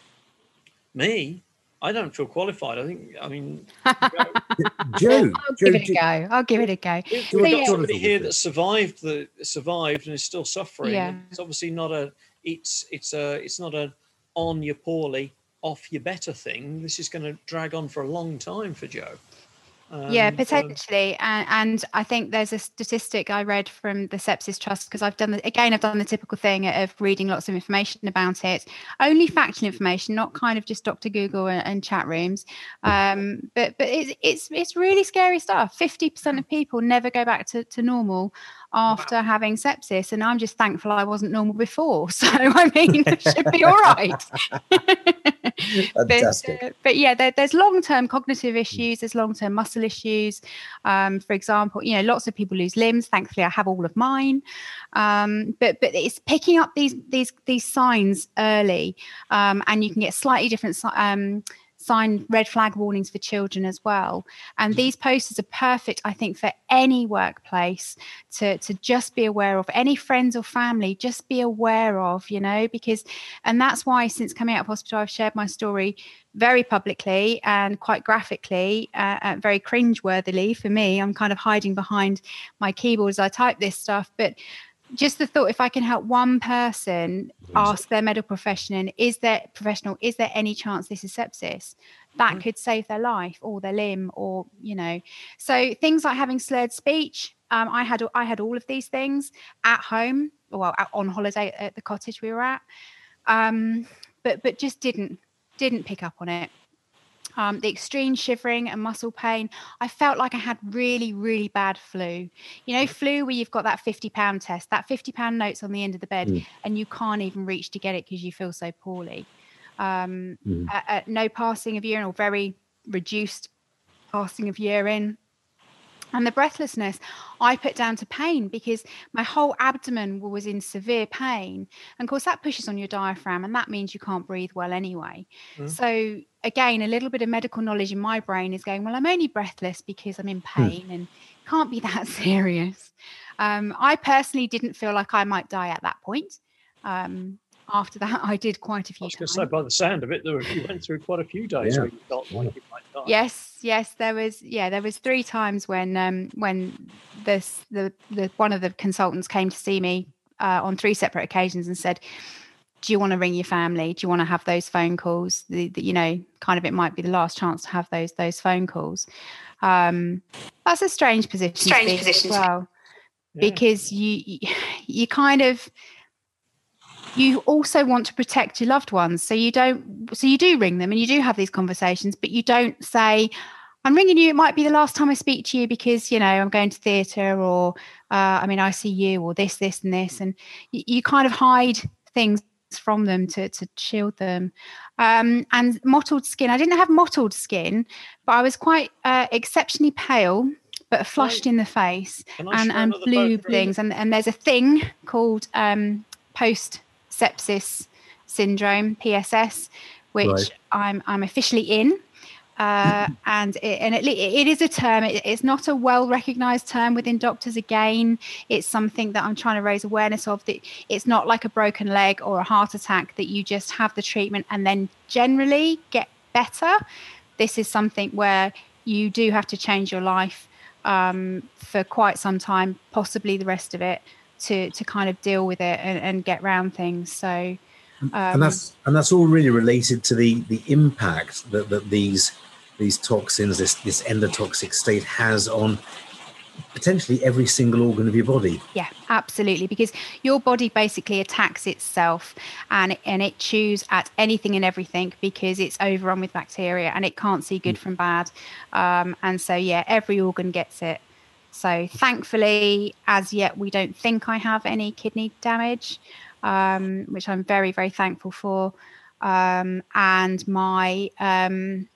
Me, I don't feel qualified. I think, I mean, <laughs> Jo, I'll Jo, give it a do- go. I'll give it a go. We've So got yeah. somebody here that survived the survived and is still suffering. Yeah. It's obviously not a it's it's a it's not a on your poorly off your better thing. This is going to drag on for a long time for Jo. Yeah, um, potentially, and, and I think there's a statistic I read from the Sepsis Trust because I've done the, again I've done the typical thing of reading lots of information about it, only factual information, not kind of just Dr. Google and, and chat rooms. Um, but but it's it's it's really scary stuff. Fifty percent of people never go back to, to normal after having sepsis, and I'm just thankful I wasn't normal before. <laughs> So I mean, it should be all right. <laughs> <laughs> but, Fantastic. uh, but yeah, there, there's long-term cognitive issues. There's long-term muscle issues. Um, for example, you know, lots of people lose limbs. Thankfully, I have all of mine. Um, but but it's picking up these these these signs early, um, and you can get slightly different. Um, sign red flag warnings for children as well. And these posters are perfect i think for any workplace to to just be aware of any friends or family just be aware of you know because and that's why since coming out of hospital i've shared my story very publicly and quite graphically uh, uh, very cringe-worthily for me. I'm kind of hiding behind my keyboard as i type this stuff but just the thought if i can help one person ask their medical profession is there professional is there any chance this is sepsis? That Mhm. could save their life or their limb or you know. So things like having slurred speech um, i had i had all of these things at home well on holiday at the cottage we were at. Um, but but just didn't didn't pick up on it um, the extreme shivering and muscle pain i felt like i had really really bad flu you know flu where you've got that 50 pound test that 50 pound notes on the end of the bed Mm. and you can't even reach to get it because you feel so poorly um, Mm. uh, uh, no passing of urine or very reduced passing of urine and the breathlessness i put down to pain because my whole abdomen was in severe pain. And of course that pushes on your diaphragm and that means you can't breathe well anyway. Mm. so again a little bit of medical knowledge in my brain is going well i'm only breathless because i'm in pain and can't be <laughs> that serious. Um, i personally didn't feel like i might die at that point. Um, after that <laughs> i did quite a few was going times. to say, by the sound of it, there were, you went through quite a few days Yeah. where you felt like you die. Yes, yes, there was. Yeah, there was three times when um when this the the one of the consultants came to see me uh, on three separate occasions and said, "Do you want to ring your family? Do you want to have those phone calls? The, the, you know, kind of it might be the last chance to have those those phone calls." Um, that's a strange position. to Strange position as well Yeah. because you- you <sighs> kind of you also want to protect your loved ones. So you don't so you do ring them and you do have these conversations but you don't say i'm ringing you it might be the last time i speak to you because you know i'm going to theatre or uh, i mean i see you or this this and this. And you, you kind of hide things from them to, to shield them. Um, and mottled skin i didn't have mottled skin but i was quite uh, exceptionally pale but flushed in the face and, and blue things. And, and there's a thing called um, post sepsis syndrome pss which Right. i'm i'm officially in. Uh, <laughs> and it, and it, it is a term it, it's not a well recognized term within doctors again. It's something that i'm trying to raise awareness of that it's not like a broken leg or a heart attack that you just have the treatment and then generally get better. This is something where you do have to change your life um, for quite some time, possibly the rest of it, to to kind of deal with it and, and get round things. So, um, and that's and that's all really related to the the impact that, that these these toxins this this endotoxic state has on potentially every single organ of your body yeah, absolutely, because your body basically attacks itself and and it chews at anything and everything because it's overrun with bacteria and it can't see good from bad. Um, and so, yeah, every organ gets it. So, thankfully, as yet, we don't think I have any kidney damage, um, which I'm very, very thankful for. Um, and my um,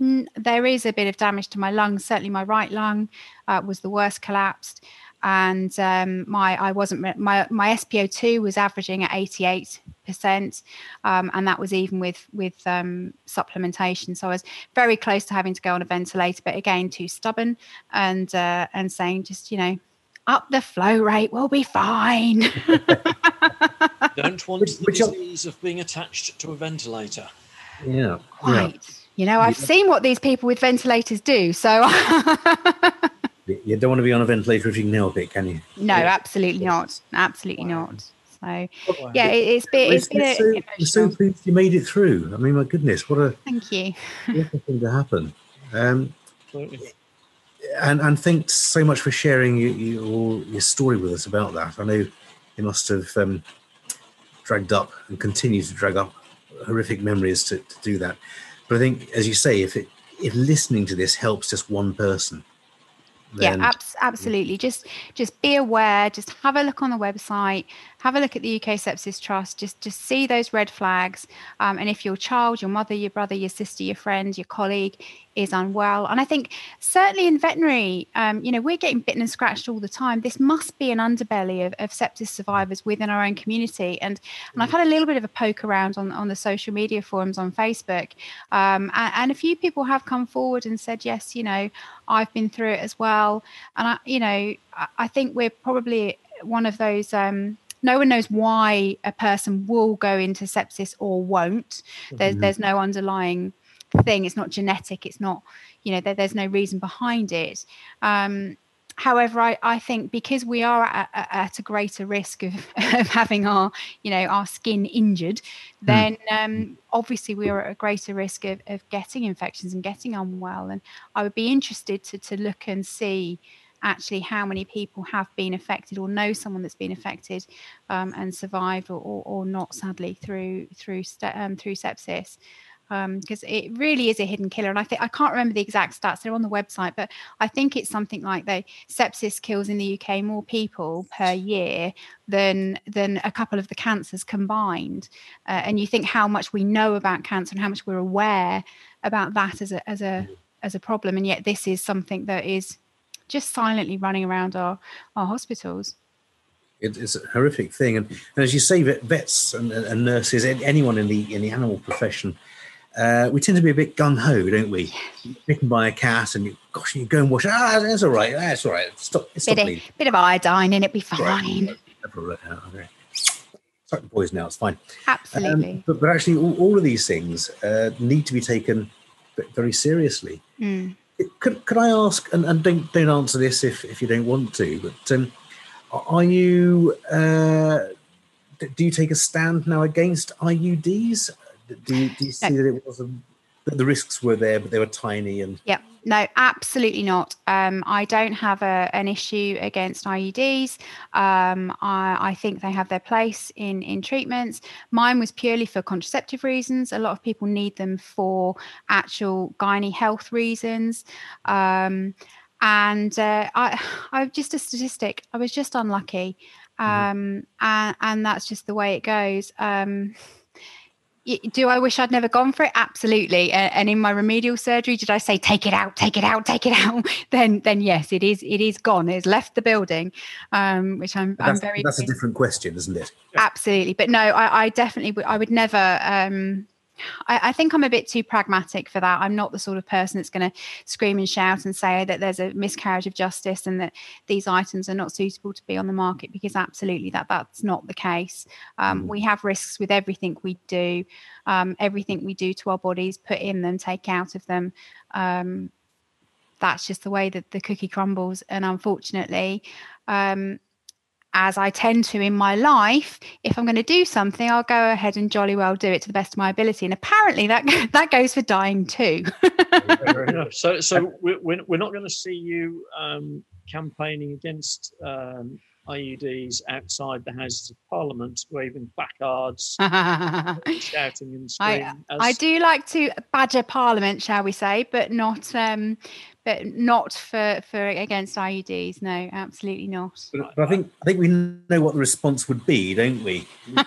there is a bit of damage to my lungs. Certainly, my right lung uh, was the worst collapsed, and um, my I wasn't my my SpO2 was averaging at 88 percent, um, and that was even with with um, supplementation. So I was very close to having to go on a ventilator, but again, too stubborn and uh, and saying just you know up the flow rate, we'll be fine. <laughs> <laughs> Don't want Which- the which disease of being attached to a ventilator. yeah yeah Quite. You know, I've seen what these people with ventilators do. So, <laughs> You- you don't want to be on a ventilator if you can help it can you no, Yeah. absolutely not. Absolutely Wow. not. So, Wow. yeah, it, it's been, it's been We're so, we're so pleased you made it through i mean my goodness what a Thank you. awful <laughs> thing to happen um Absolutely. and and thanks so much for sharing your, your your story with us about that. I know you must have um, dragged up and continue to drag up horrific memories to, to do that. But I think, as you say, if it if listening to this helps just one person, yeah abs- absolutely. Just just be aware just have a look on the website have a look at the uk sepsis trust just just see those red flags um, and if your child your mother your brother your sister your friend your colleague is unwell and i think certainly in veterinary um, you know we're getting bitten and scratched all the time. This must be an underbelly of, of sepsis survivors within our own community and and i've had a little bit of a poke around on, on the social media forums on facebook um, and, and a few people have come forward and said yes you know i've been through it as well and i you know i, think we're probably one of those um, no one knows why a person will go into sepsis or won't. There's Mhm. there's no underlying thing. It's not genetic. It's not you know there, there's no reason behind it. Um, however, I, I think because we are at, at- a greater risk of, <laughs> of having our you know our skin injured, then um, obviously we are at a greater risk of, of getting infections and getting unwell. And I would be interested to to look and see actually how many people have been affected or know someone that's been affected um, and survived or, or, or not sadly through through um, through sepsis because it really is a hidden killer. And i think i can't remember the exact stats they're on the website but i think it's something like they sepsis kills in the uk more people per year than than a couple of the cancers combined. Uh, and you think how much we know about cancer and how much we're aware about that as a as a as a problem. And yet this is something that is just silently running around our our hospitals. It's a horrific thing. And, and as you say, vets and, and nurses, anyone in the in the animal profession, uh, we tend to be a bit gung ho, don't we? Bitten by a cat, and you, gosh, you go and wash. It. Ah, that's all right. That's all right. Stop. Stop bit bleeding. of, bit of iodine and it'd be fine Never let out. Okay. Suck the poison. It's fine. absolutely Um, but but actually, all, all of these things uh, need to be taken very seriously. Mm. Could, could I ask, and, and don't don't answer this if, if you don't want to, but um, are you uh, do you take a stand now against IUDs? Do you, do you see that it was a, that the risks were there, but they were tiny and yeah, No, absolutely not. Um, I don't have a, an issue against IUDs. Um, I, I think they have their place in, in treatments. Mine was purely for contraceptive reasons. A lot of people need them for actual gynae health reasons. Um, and uh, I, <sighs> I'm just a statistic. I was just unlucky. Um, and, and that's just the way it goes. Do I wish I'd never gone for it? Absolutely. And in my remedial surgery, did I say take it out, take it out, take it out? <laughs> Then, then yes, it is. It is gone. It's left the building, um, which I'm, I'm very that's a different question, isn't it? absolutely. But no, I, I definitely, would- I would never. Um, I, I think I'm a bit too pragmatic for that. I'm not the sort of person that's going to scream and shout and say that there's a miscarriage of justice and that these items are not suitable to be on the market because absolutely that that's not the case. Um, Mm. We have risks with everything we do, um, everything we do to our bodies, put in them, take out of them. Um, that's just the way that the cookie crumbles. And unfortunately, um, as I tend to in my life, if I'm going to do something, I'll go ahead and jolly well do it to the best of my ability. And apparently that <laughs> that goes for dying too. <laughs> So, so we're, we're we're not going to see you um, campaigning against um, IUDs outside the Houses of Parliament, waving placards, <laughs> shouting and screaming. I as- do like to badger Parliament, shall we say, but not um, but not for for against IUDs. No, absolutely not. But, but I think I think we know what the response would be, don't we? <laughs>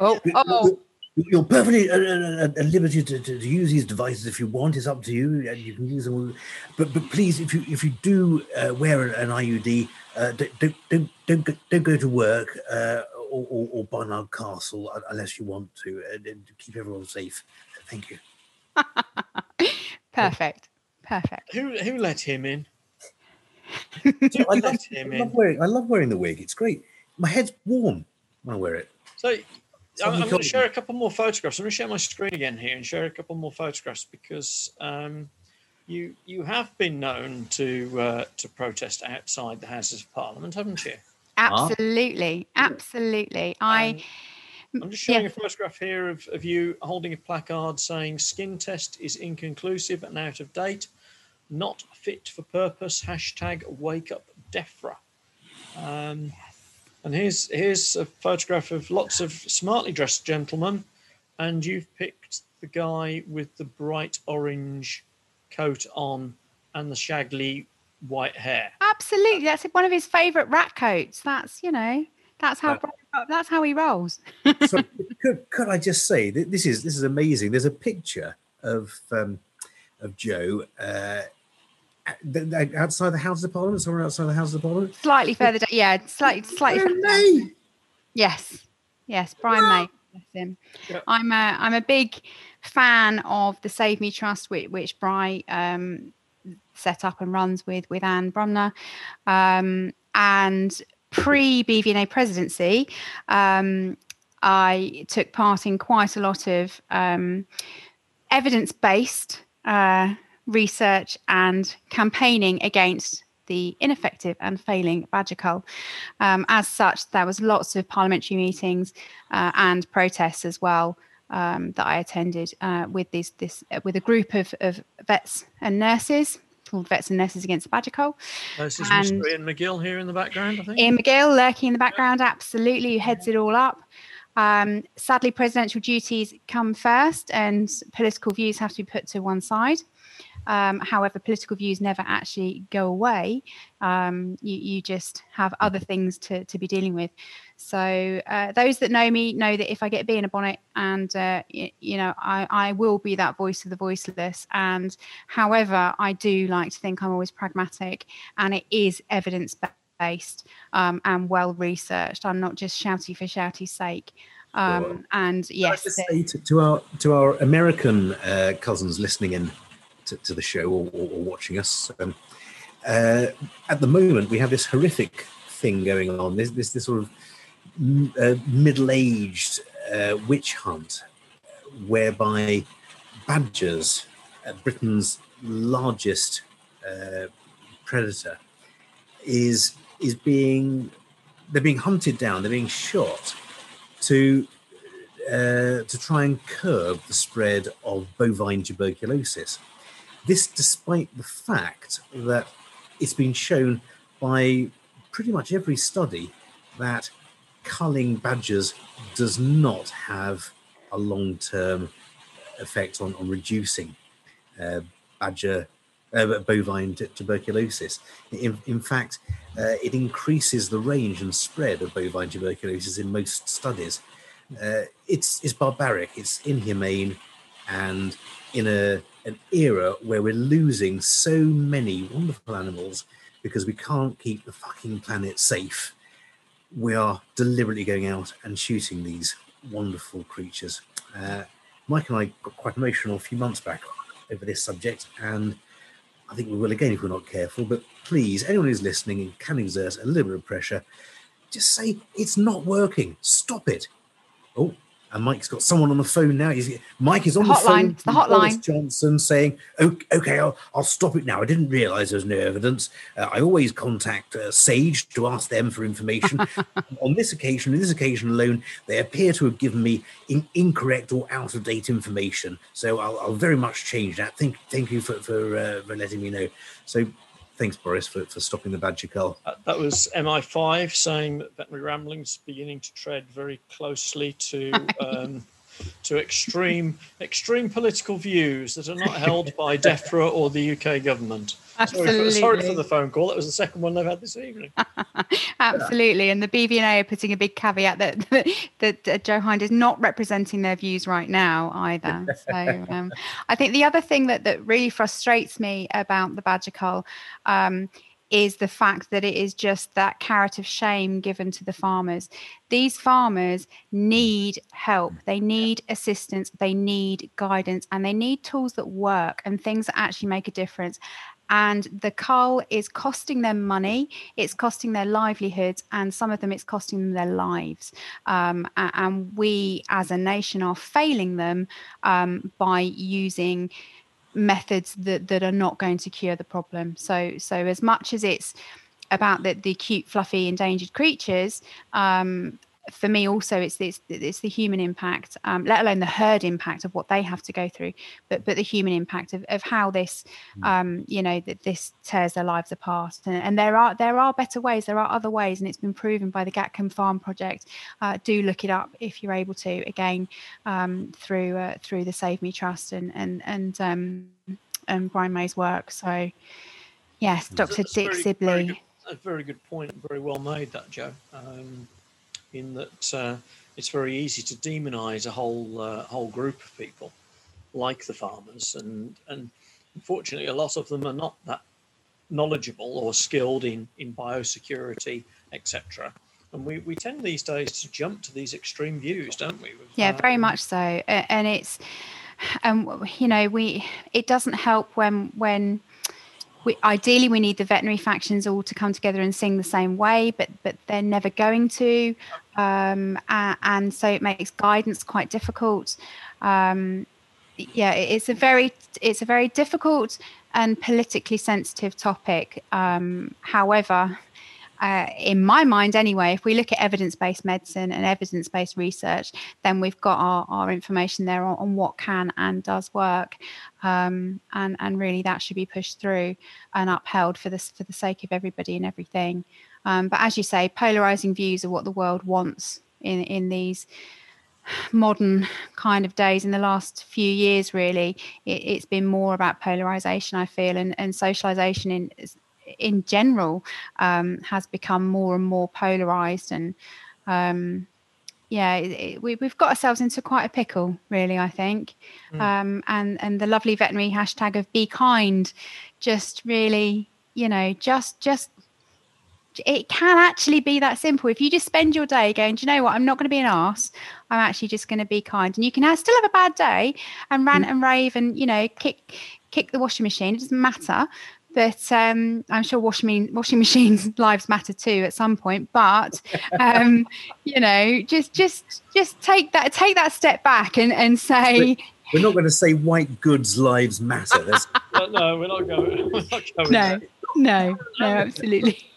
Oh, oh, You're perfectly at, at, at liberty to, to, to use these devices if you want. It's up to you, and you can use them. But but please, if you if you do uh, wear an IUD, uh, don't, don't don't don't go, don't go to work uh, or, or, or Barnard Castle unless you want to, and, and keep everyone safe. Thank you. <laughs> perfect, perfect. who who let him in? <laughs> I Who love, let I him love in? wearing I love wearing the wig. It's great. My head's warm when I wear it. So. I'm, I'm going to share a couple more photographs. I'm going to share my screen again here and share a couple more photographs because um, you you have been known to uh, to protest outside the Houses of Parliament, haven't you? Absolutely, absolutely. I Um, I'm just showing a photograph here of, of you holding a placard saying skin test is inconclusive and out of date. not fit for purpose. Hashtag wake up DEFRA. Um, and here's here's a photograph of lots of smartly dressed gentlemen, and you've picked the guy with the bright orange coat on and the shaggly white hair. Absolutely, that's one of his favourite rat coats. That's you know, that's how Uh, that's how he rolls. <laughs> so could, could I just say th- this is this is amazing. There's a picture of um, of Jo uh, at- th- th- outside the House of Parliament, somewhere outside the House of Parliament. Slightly further down, yeah, slightly slightly further down. Hooray! Yes, yes, Brian May. Bless him. Yep. I'm a I'm a big fan of the Save Me Trust, which, which Bry um, set up and runs with with Anne Brummer, um, and pre BVNA presidency, um, I took part in quite a lot of um, evidence based uh, research and campaigning against the ineffective and failing badger cull. Um, as such, there was lots of parliamentary meetings uh, and protests as well um, that I attended uh, with this this uh, with a group of, of vets and nurses called Vets and Nurses Against the Badger. This is And- Iain McGill here in the background, I think. Iain McGill lurking in the background, absolutely, who heads it all up. Um, sadly, presidential duties come first, and political views have to be put to one side. Um, however, political views never actually go away. Um, you, you just have other things to, to be dealing with. So, uh, those that know me know that if I get a bee in a bonnet, and uh, y- you know, I, I will be that voice of the voiceless. And however, I do like to think I'm always pragmatic, and it is evidence based um, and well researched. I'm not just shouty for shouty's sake. Um, and yes, to, to our to our American uh, cousins listening in to, to the show or, or, or watching us, um, uh, at the moment we have this horrific thing going on. This this, this sort of uh, middle-aged uh, witch hunt, whereby badgers, uh, Britain's largest uh, predator, is is being they're being hunted down. They're being shot to uh, to try and curb the spread of bovine tuberculosis. This, despite the fact that it's been shown by pretty much every study that culling badgers does not have a long-term effect on, on reducing uh, badger uh, bovine t- tuberculosis. In, in fact, uh, it increases the range and spread of bovine tuberculosis in most studies. Uh, it's, it's barbaric, it's inhumane, and in a, an era where we're losing so many wonderful animals because we can't keep the fucking planet safe, we are deliberately going out and shooting these wonderful creatures. Uh, Mike and I got quite emotional a few months back over this subject, and I think we will again if we're not careful. But please, anyone who's listening and can exert a little bit of pressure, just say it's not working. Stop it. Oh, and Mike's got someone on the phone now. He's, Mike is on the, hotline. phone. The with Boris. Johnson saying, "Okay, okay I'll, I'll stop it now. I didn't realise there was no evidence. Uh, I always contact uh, Sage to ask them for information. <laughs> on this occasion, on this occasion alone, they appear to have given me in, incorrect or out of date information. So I'll, I'll very much change that. Thank, thank you for for, uh, for letting me know. So thanks, Boris, for, for stopping the badger cull. Uh, that was MI5 saying that veterinary ramblings beginning to tread very closely to um, <laughs> to extreme extreme political views that are not held by <laughs> DEFRA or the UK government. Sorry for, absolutely, sorry for the phone call. That was the second one they've had this evening. <laughs> absolutely. And the BVNA are putting a big caveat that <laughs> that, uh, Jo Hinde is not representing their views right now either. So <laughs> um, I think the other thing that that really frustrates me about the badger cull. Um, is the fact that it is just that carrot of shame given to the farmers. These farmers need help, they need assistance, they need guidance, and they need tools that work and things that actually make a difference. And the cull is costing them money, it's costing their livelihoods, and some of them it's costing them their lives. Um, and we as a nation are failing them um, by using methods that, that are not going to cure the problem. So so as much as it's about the, the cute, fluffy, endangered creatures, um, for me also it's it's, it's the human impact um, let alone the herd impact of what they have to go through but but the human impact of, of how this Mm. um, you know that this tears their lives apart and, and there are there are better ways there are other ways and it's been proven by the gatcombe farm project uh, do look it up if you're able to again um, through uh, through the save me trust and and and um, and brian may's work so yes dr That's dick very- sibley very good- A very good point. Very well made, that Jo. Um, in that uh, it's very easy to demonise a whole uh, whole group of people, like the farmers, and and unfortunately, a lot of them are not that knowledgeable or skilled in in biosecurity, etc. And we, we tend these days to jump to these extreme views, don't we? with, yeah very much so and it's and you know we it doesn't help when when we ideally we need the veterinary factions all to come together and sing the same way but but they're never going to. Um a- and so it makes guidance quite difficult. Um yeah it's a very it's a very difficult and politically sensitive topic. Um however uh, in my mind anyway if we look at evidence-based medicine and evidence-based research then we've got our, our information there on, on what can and does work. Um, and and really that should be pushed through and upheld for this for the sake of everybody and everything. Um, but as you say polarizing views are what the world wants in in these modern kind of days. In the last few years really it, it's been more about polarization i feel and, and socialization in in general um, has become more and more polarized and um, yeah it, it, we, we've got ourselves into quite a pickle really i think. Mm. um, and and the lovely veterinary hashtag of be kind just really you know just just it can actually be that simple. If you just spend your day going do you know what? I'm not going to be an ass i'm actually just going to be kind. And you can have, still have a bad day and rant and rave and you know kick kick the washing machine. It doesn't matter but um, I'm sure washing washing machines <laughs> lives matter too at some point. But um, <laughs> you know, just just just take that take that step back and and say We're not going to say white goods lives matter. There's, <laughs> No, no, we're not going. We're not going no, there. no, no, absolutely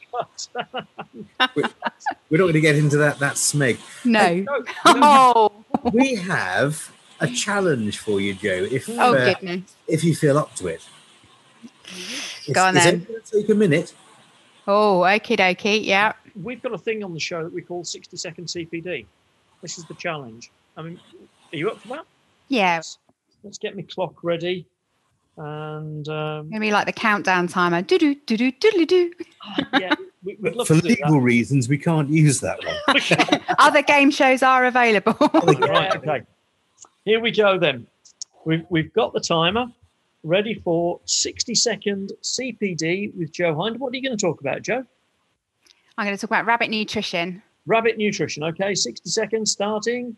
we're not going to get into that that smeg. no. No, Oh, We have a challenge for you, Jo. If oh uh, goodness. if you feel up to it. Is, Go on is then. it going to take a minute? Oh, okie dokie. Yeah. we've got a thing on the show that we call 60 second CPD. This is the challenge. I mean, are you up for that? Yeah. Let's, let's get my clock ready. And um, Maybe like the countdown timer. Do do do do do do. <laughs> yeah, we, we'd love For to do legal reasons, we can't use that one. <laughs> that. Other game shows are available. right, okay. Here we go then. We've, we've got the timer ready for 60 second CPD with Jo Hinde. What are you going to talk about, Jo? I'm going to talk about rabbit nutrition. Rabbit nutrition. Okay, 60 seconds starting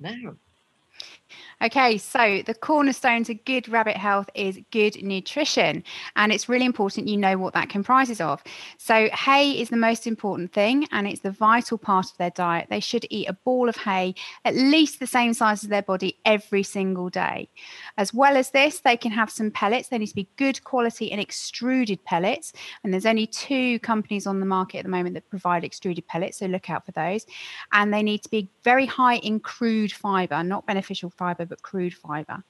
now. Okay, so the cornerstone to good rabbit health is good nutrition, and it's really important you know what that comprises of. So, hay is the most important thing, and it's the vital part of their diet. They should eat a ball of hay at least the same size as their body every single day. As well as this, they can have some pellets. They need to be good quality and extruded pellets, and there's only two companies on the market at the moment that provide extruded pellets, so look out for those. And they need to be very high in crude fiber, not beneficial fiber, but crude fiber.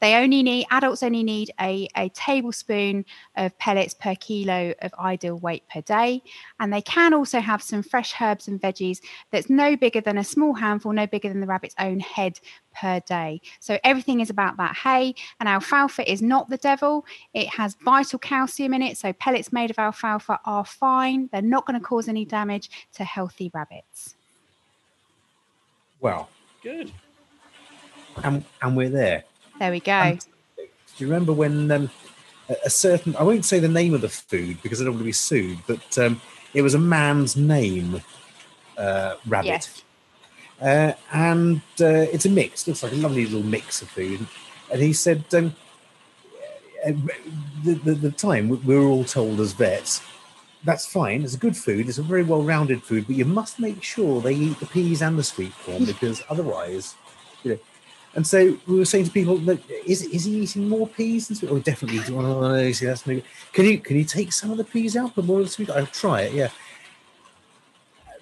They only need adults only need a, a tablespoon of pellets per kilo of ideal weight per day. And they can also have some fresh herbs and veggies that's no bigger than a small handful, no bigger than the rabbit's own head per day. So everything is about that hay. And alfalfa is not the devil. It has vital calcium in it. So pellets made of alfalfa are fine. They're not going to cause any damage to healthy rabbits. Well, Good. And and we're there. There we go. Um, Do you remember when um, a, certain I won't say the name of the food because I don't want to be sued, but um, it was a man's name uh, rabbit. Yes. Uh, and uh, it's a mix. Looks like a lovely little mix of food. And he said, um, uh, the, the, the time we were all told as vets, that's fine. It's a good food. It's a very well-rounded food, but you must make sure they eat the peas and the sweet corn <laughs> because otherwise, you know. And so we were saying to people, look, is is he eating more peas? And sweet? Oh, definitely. Oh, no, see, that's maybe. Can you can you take some of the peas out, but more of the sweet? I'll try it. Yeah. It-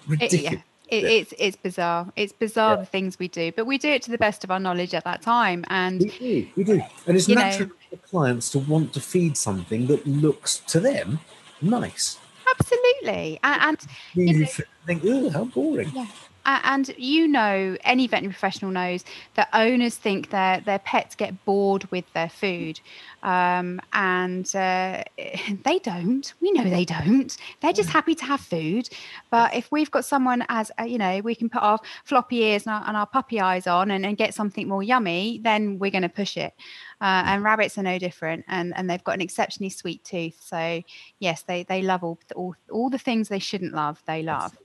Ridiculous. yeah. It, It's it's bizarre. It's bizarre Yeah. the things we do, but we do it to the best of our knowledge at that time. And We do, we do. And it's You know- natural for clients to want to feed something that looks to them nice. absolutely, and, and You know- think, oh, how boring. A- And you know, any veterinary professional knows that owners think their their pets get bored with their food, um, and uh, <laughs> they don't. We know they don't. They're just happy to have food. But if we've got someone as uh, you know, we can put our floppy ears and our, and our puppy eyes on and, and get something more yummy, then we're going to push it. Uh, and rabbits are no different, and, and they've got an exceptionally sweet tooth. So yes, they they love all all, all the things they shouldn't love. They love.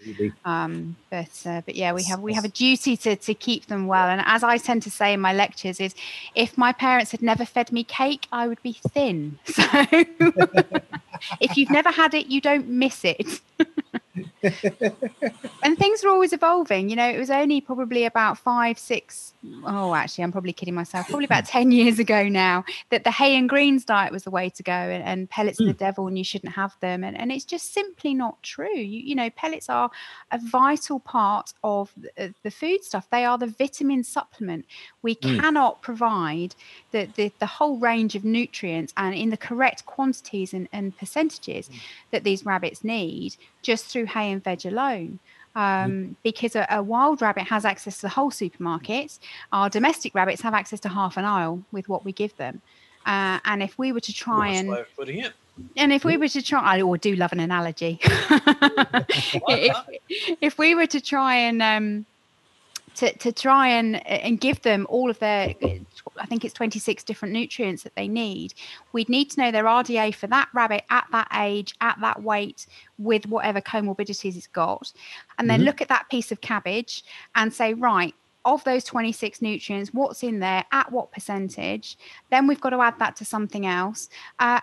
Um, but uh, but yeah, we have we have a duty to to keep them well. And as I tend to say in my lectures, is if my parents had never fed me cake, I would be thin. <laughs> So <laughs> if you've never had it, you don't miss it. <laughs> <laughs> and things were always evolving. You know, it was only probably about five, six, oh, actually, I'm probably kidding myself, probably about 10 <laughs> years ago now, that the hay and greens diet was the way to go and, and pellets are the hmm. devil and you shouldn't have them. And, and it's just simply not true. You, you know, pellets are a vital part of the, uh, the food stuff, they are the vitamin supplement. We Mm. cannot provide the, the, the whole range of nutrients and in the correct quantities and, and percentages that these rabbits need just through hay and veg alone. Um, because a, a wild rabbit has access to the whole supermarket. our domestic rabbits have access to half an aisle with what we give them. Uh, and if we were to try Nice and putting it. and if we were to try, I do love an analogy. <laughs> <laughs> if, if we were to try and um, to, to try and and give them all of their, I think it's 26 different nutrients that they need. We'd need to know their RDA for that rabbit at that age, at that weight, with whatever comorbidities it's got, and then Mhm. look at that piece of cabbage and say, right. Of those 26 nutrients, what's in there at what percentage? Then we've got to add that to something else uh,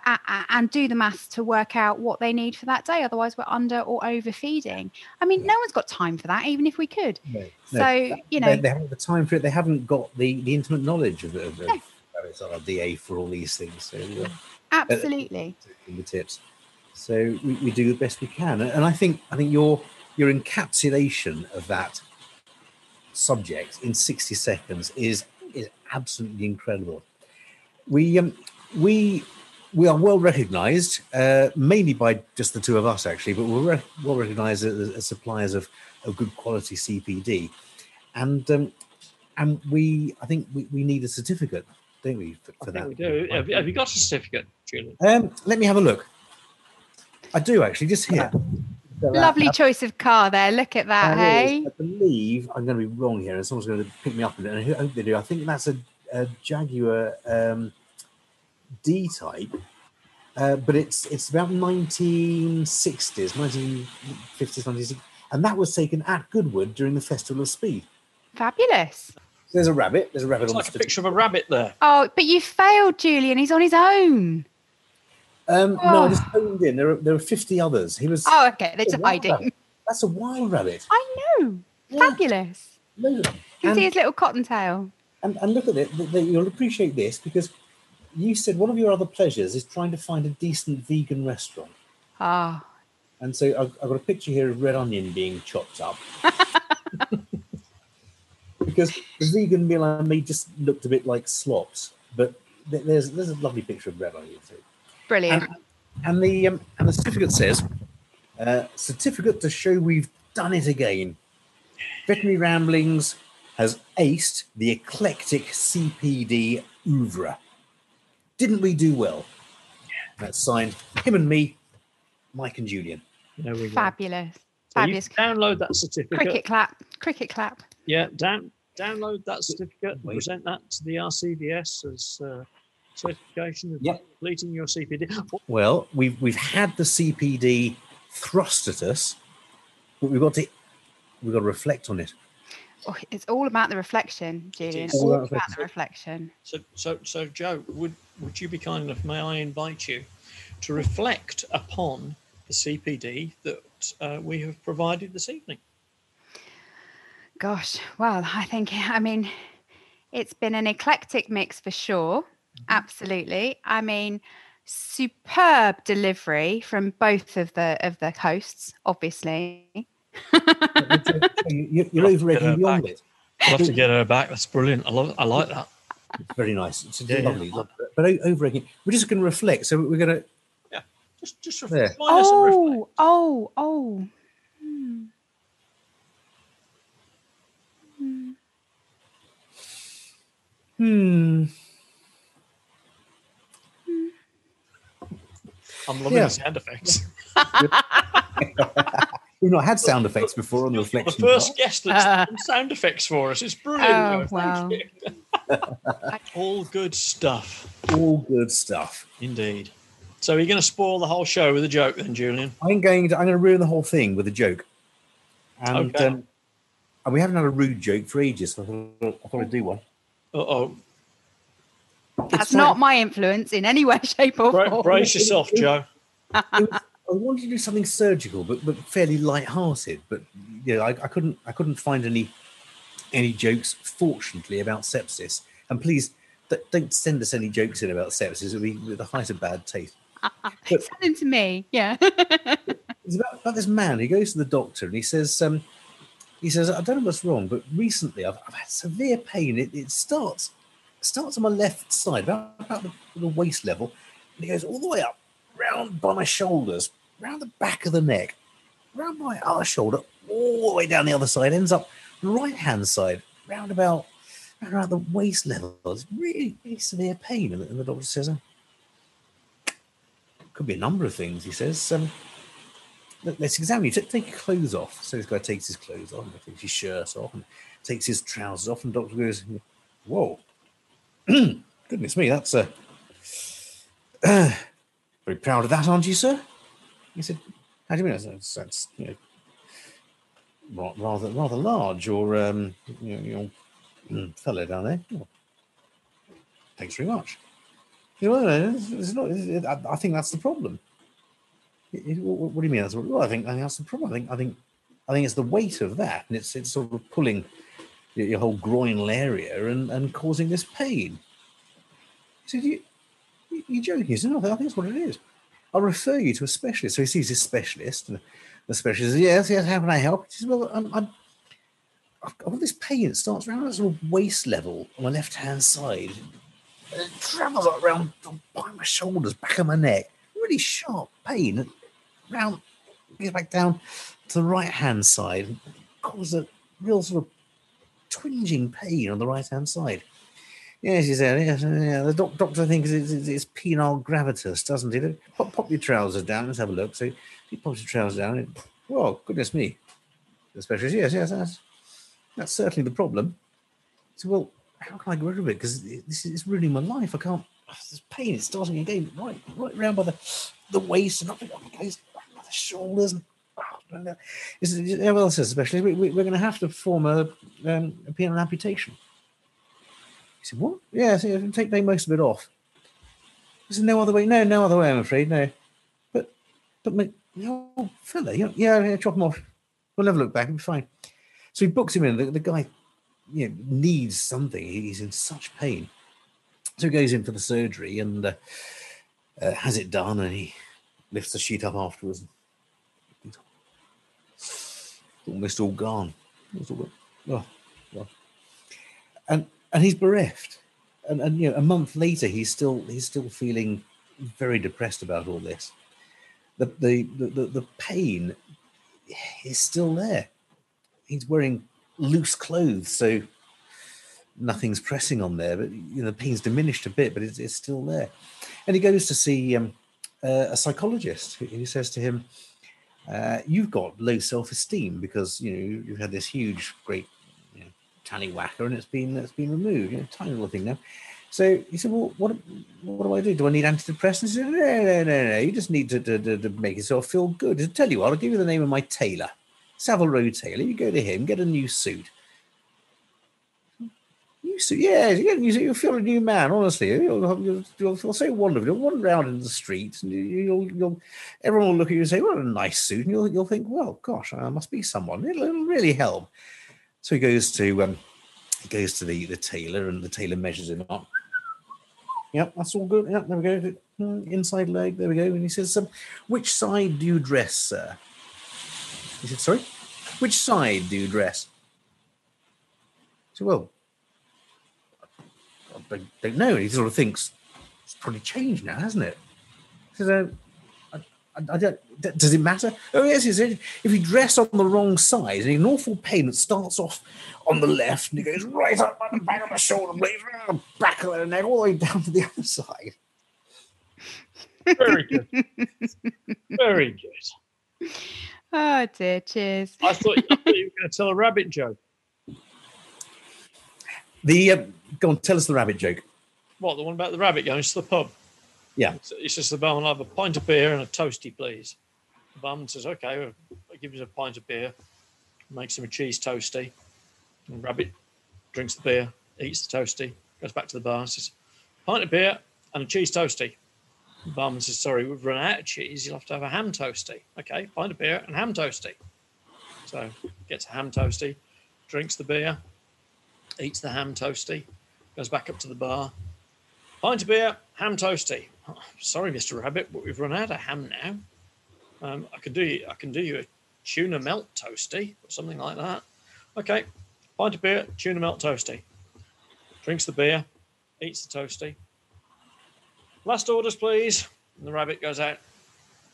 and do the maths to work out what they need for that day. Otherwise, we're under or overfeeding. I mean, no one's got time for that, even if we could. No, no. So, you know, they haven't got the time for it. They haven't got the, the intimate knowledge of, of, of No. rabbits RDA for all these things. So, uh, absolutely. the tips. So we, we do the best we can, and I think I think your your encapsulation of that subject in sixty seconds is is absolutely incredible. We um we we are well recognised, uh, mainly by just the two of us actually, but we're re- well recognised as, as suppliers of, of good quality CPD, and um, and we I think we, we need a certificate, don't we, for, for that? we do. Have, have you got a certificate, Julian? Um, let me have a look. I do actually, just here. So, Lovely choice of car there. Look at that, there it hey? is. I believe I'm going to be wrong here, and someone's going to pick me up on it. And I hope they do. I think that's a, a Jaguar um, D type, uh, but it's it's about 1960s, 1950s, 1960s, and that was taken at Goodwood during the Festival of Speed. Fabulous. There's a rabbit. There's a rabbit It's on like the a picture of a rabbit there. Oh, but you failed, Julian. He's on his own. Um, No, Oh. I just honed in. There are there are 50 others. He was. Oh, okay. That's a wild hiding. rabbit. That's a wild rabbit. I know. Yeah. Fabulous. Of. You can see his little cottontail. And, and look at it, you'll appreciate this because you said one of your other pleasures is trying to find a decent vegan restaurant. Ah, And so I've, I've got a picture here of red onion being chopped up. <laughs> because the vegan meal I made just looked a bit like slops, but there's there's a lovely picture of red onion too. Brilliant. And, and the um, and the certificate says, uh, certificate to show we've done it again. Veterinary Ramblings has aced the eclectic CPD oeuvre. Didn't we do well? That's signed him and me, Mike and Julian. There we go. Fabulous. So you Fabulous. download that certificate. Cricket clap. Cricket clap. Yeah, down, download that certificate and Wait. present that to the RCVS as uh, certification of Yep. completing your CPD. Well, we've we've had the CPD thrust at us, but we've got to we've got to reflect on it. Oh, it's all about the reflection, Julian. It's All All about about the reflection. So, so, so, Jo, would would you be kind enough? May I invite you to reflect upon the CPD that uh, we have provided this evening? Gosh, well, I think, I mean, it's been an eclectic mix for sure. Absolutely. I mean, superb delivery from both of the of the hosts, obviously. <laughs> you, you're over Get her egging beyond it. I'll have to get her back. That's brilliant. I love. I like that. It's very nice. It's Yeah, yeah. lovely. lovely. But o- over egging, we're just going to reflect. So we're going to. Yeah. Just, just reflect. Join us and reflect. Oh, oh, oh. Hmm. Hmm. I'm loving Yeah. the sound effects. <laughs> We've not had sound effects before on the You're the reflection. first guest that's done sound effects for us. It's brilliant. Oh, <laughs> wow. All good stuff. All good stuff. indeed. So you're going to spoil the whole show with a joke, then, Julian? I'm going to. I'm going to ruin the whole thing with a joke. And, Okay. um, and we haven't had a rude joke for ages. So I thought, I thought I'd do one. Uh oh. That's not my influence in any <laughs> way, shape, or Bra- form. brace yourself, Jo. I wanted to do something surgical, but but fairly light-hearted. But you know, I, I couldn't I couldn't find any any jokes, fortunately, about sepsis. And please d- don't send us any jokes in about sepsis. It'll be with the height of bad taste. <laughs> Send them to me. Yeah. <laughs> It's about, about this man. He goes to the doctor and he says, um, he says, I don't know what's wrong, but recently I've, I've had severe pain. It, it starts starts on my left side, about, about the, the waist level, and he goes all the way up, round by my shoulders, round the back of the neck, round my other shoulder, all the way down the other side, ends up right hand side, round about round about the waist level. It's really, really severe pain. And the, and the doctor says, um, could be a number of things. He says, um, let- let's examine you. Take, take your clothes off. So this guy takes his clothes off, takes his shirt off, and takes his trousers off. And the doctor goes, "Whoa, <clears throat> goodness me, that's uh, <clears throat> very proud of that, aren't you, sir?" He said, "How do you mean? That's, that's, you know, rather rather large, or um, you know, your mm, fellow down there." "Oh, thanks very much. You know, it's, it's not, it, I, I think that's the problem. It- it- what, what do you mean? That's what, well, I think I think that's the problem. I think I think I think it's the weight of that, and it's it's sort of pulling your, whole groinal area and, and causing this pain. He said, you, you, you're joking. He said, no, I think that's what it is. I'll refer you to a specialist. So he sees his specialist, and the specialist says, yes, yes, how can I help? He says, well, I'm, I'm, I've got this pain. It starts around that sort of waist level on my left-hand side. And it travels up around behind my shoulders, back of my neck. Really sharp pain. Round, gets back down to the right-hand side. and Causes a real sort of twinging pain on the right-hand side. Yes, he said. Yes, yeah. The doc- doctor thinks it's, it's, it's penile gravitas, doesn't he? Pop, pop your trousers down. Let's have a look. So he pops your trousers down. And, well, goodness me. The specialist, yes, yes, that's, that's certainly the problem. So, well, how can I get rid of it? Because this is ruining my life. I can't. Oh, this pain is starting again, right, right round by the the waist and up, up by the shoulders. And, well, says especially we, we, we're going to have to perform a, um, a penile amputation. He said, "What? Yeah, so you take take most of it off." He said, "No other way. No, no other way. I'm afraid. No, but but my oh, fella, yeah, yeah, yeah, chop him off. We'll never look back. It'll be fine." So he books him in. The, the guy, you know, needs something. He's in such pain. So he goes in for the surgery and uh, uh, has it done, and he lifts the sheet up afterwards. Almost all gone. All, oh, well. And and he's bereft. And, and you know, a month later, he's still he's still feeling very depressed about all this. The the the, the, pain is still there. He's wearing loose clothes, so nothing's pressing on there. But you know, the pain's diminished a bit, but it's, it's still there. And he goes to see um, uh, a psychologist who says to him, uh, "You've got low self-esteem because you know you- you've had this huge, great you know, tallywhacker, and it's been it's been removed. You know, tiny little thing now." So he said, "Well, what what do I do? Do I need antidepressants?" Said, "No, no, no, no. You just need to, to, to, to make yourself feel good." Said, "Tell you what, I'll give you the name of my tailor, Savile Row Tailor. You go to him, get a new suit." New suit, yeah, you feel a new man. Honestly, you'll, you'll, you'll feel so wonderful. You'll wander around in the streets, and you- you'll, you'll, everyone will look at you and say, "What a nice suit," and you'll, you'll think, "Well, gosh, I must be someone. It'll, it'll really help." So he goes to um, he goes to the the tailor, and the tailor measures him up. Yep, that's all good. Yep, there we go. Mm, Inside leg, there we go. And he says, um, "Which side do you dress, sir?" He said, "Sorry." which side do you dress? So, well, I don't- don't know. He sort of thinks it's probably changed now, hasn't it? He says, uh, I, I, I don't, does it matter? Oh, yes, he said, if you dress on the wrong side, and an awful pain, it starts off on the left and it goes right up by the back of the shoulder blades, round the back of the neck, all the way down to the other side. Very good. Very good. <laughs> Oh dear, cheers. I thought, I thought you were going to tell a rabbit joke. The uh, go on, tell us the rabbit joke. What, the one about the rabbit going to the pub? Yeah. It's, it's just the barman, I'll have a pint of beer and a toasty, please. The barman says, okay, well, I give him a pint of beer, makes him a cheese toasty. And rabbit drinks the beer, eats the toasty, goes back to the bar, and says, pint of beer and a cheese toasty. The barman says, sorry, we've run out of cheese. You'll have to have a ham toasty. Okay, pint of beer and ham toasty. So gets a ham toasty, drinks the beer, eats the ham toasty, goes back up to the bar, Pint of beer, ham toasty. Oh, sorry, Mr. Rabbit, but we've run out of ham now. Um, I can do you, I can do you a tuna melt toasty or something like that. Okay, pint of beer, tuna melt toasty. Drinks the beer, eats the toasty. Last orders, please. And the rabbit goes out,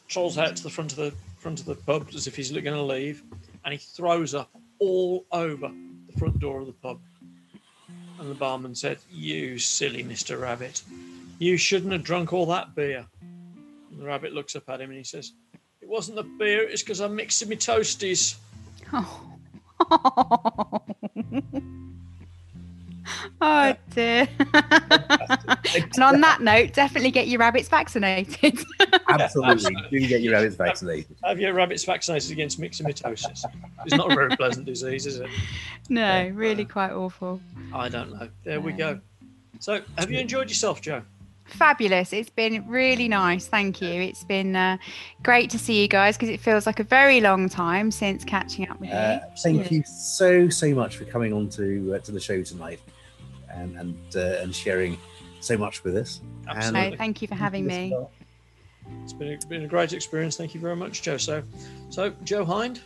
trolls out to the front of the front of the pub as if he's going to leave, and he throws up all over the front door of the pub. And the barman said, You silly Mr. Rabbit, you shouldn't have drunk all that beer. And the rabbit looks up at him and he says, It wasn't the beer, it's because I mixed in my toasties. Oh. <laughs> oh dear. <laughs> and on that note, definitely get your rabbits vaccinated. <laughs> Absolutely, do get your rabbits vaccinated. Have your rabbits vaccinated against myxomatosis? It's not a very pleasant disease, is it? no, really quite awful. I don't know. There we go. So, have you enjoyed yourself, Jo? Fabulous. It's been really nice. Thank you. It's been uh, great to see you guys because it feels like a very long time since catching up with you. Uh, thank you so so much for coming on to uh, to the show tonight and and uh, and sharing so much with us. Absolutely. So thank you for having me. It's been a, been a great experience. Thank you very much, Jo. So, so Jo Hinde,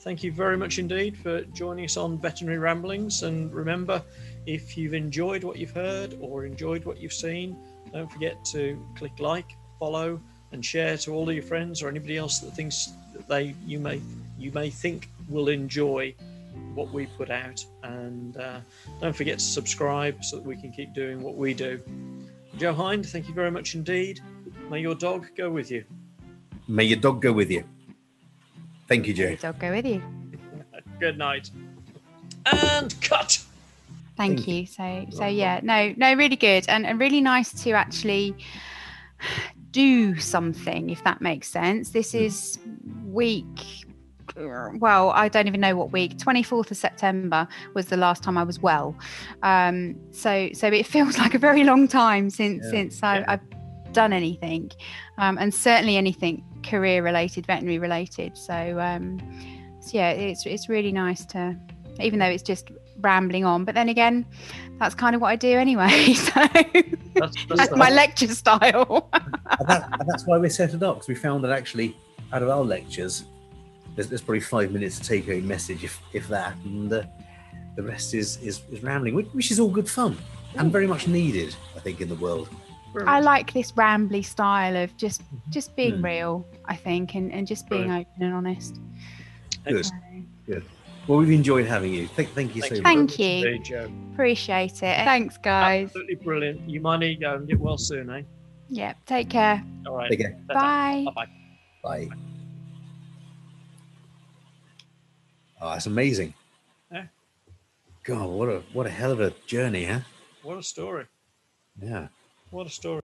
thank you very much indeed for joining us on Veterinary Ramblings. And remember, if you've enjoyed what you've heard or enjoyed what you've seen, don't forget to click like, follow, and share to all of your friends or anybody else that thinks that they you may you may think will enjoy what we put out. And uh, don't forget to subscribe so that we can keep doing what we do. Jo Hinde, thank you very much indeed. May your dog go with you. May your dog go with you. Thank you, Jo. I'll go with you. <laughs> Good night. And cut. Thank Thank you. So so yeah, no, no, really good and, and really nice to actually <sighs> do something, if that makes sense. This is week <laughs> well, I don't even know what week. 24th of September was the last time I was well. Um, so so it <laughs> feels like a very long time since Yeah. since I, Yeah. I've done anything. Um, and certainly anything career related, veterinary related. So um so yeah, it's it's really nice to even though it's just rambling on. But then again, that's kind of what I do anyway. <laughs> So That's, that's that's my lecture style. and, that, and that's why we set it up because we found that actually, out of our lectures, there's, there's probably five minutes to take a message, if if that, and uh, the rest is, is is rambling, which, which is all good fun and very much needed, I think, in the world. I like this rambly style of just just being Hmm. real, I think, and, and just being open and honest. Good. So, Well, we've enjoyed having you. Thank, thank you so Thank much. Thank you. much indeed, Jo. appreciate it. Thanks, guys. Absolutely brilliant. You might need to go and get well soon, eh? Yeah, take care. All right. Take care. Bye. Bye. Bye. Oh, that's amazing. Yeah. God, what a what a hell of a journey, huh? What a story. Yeah. What a story.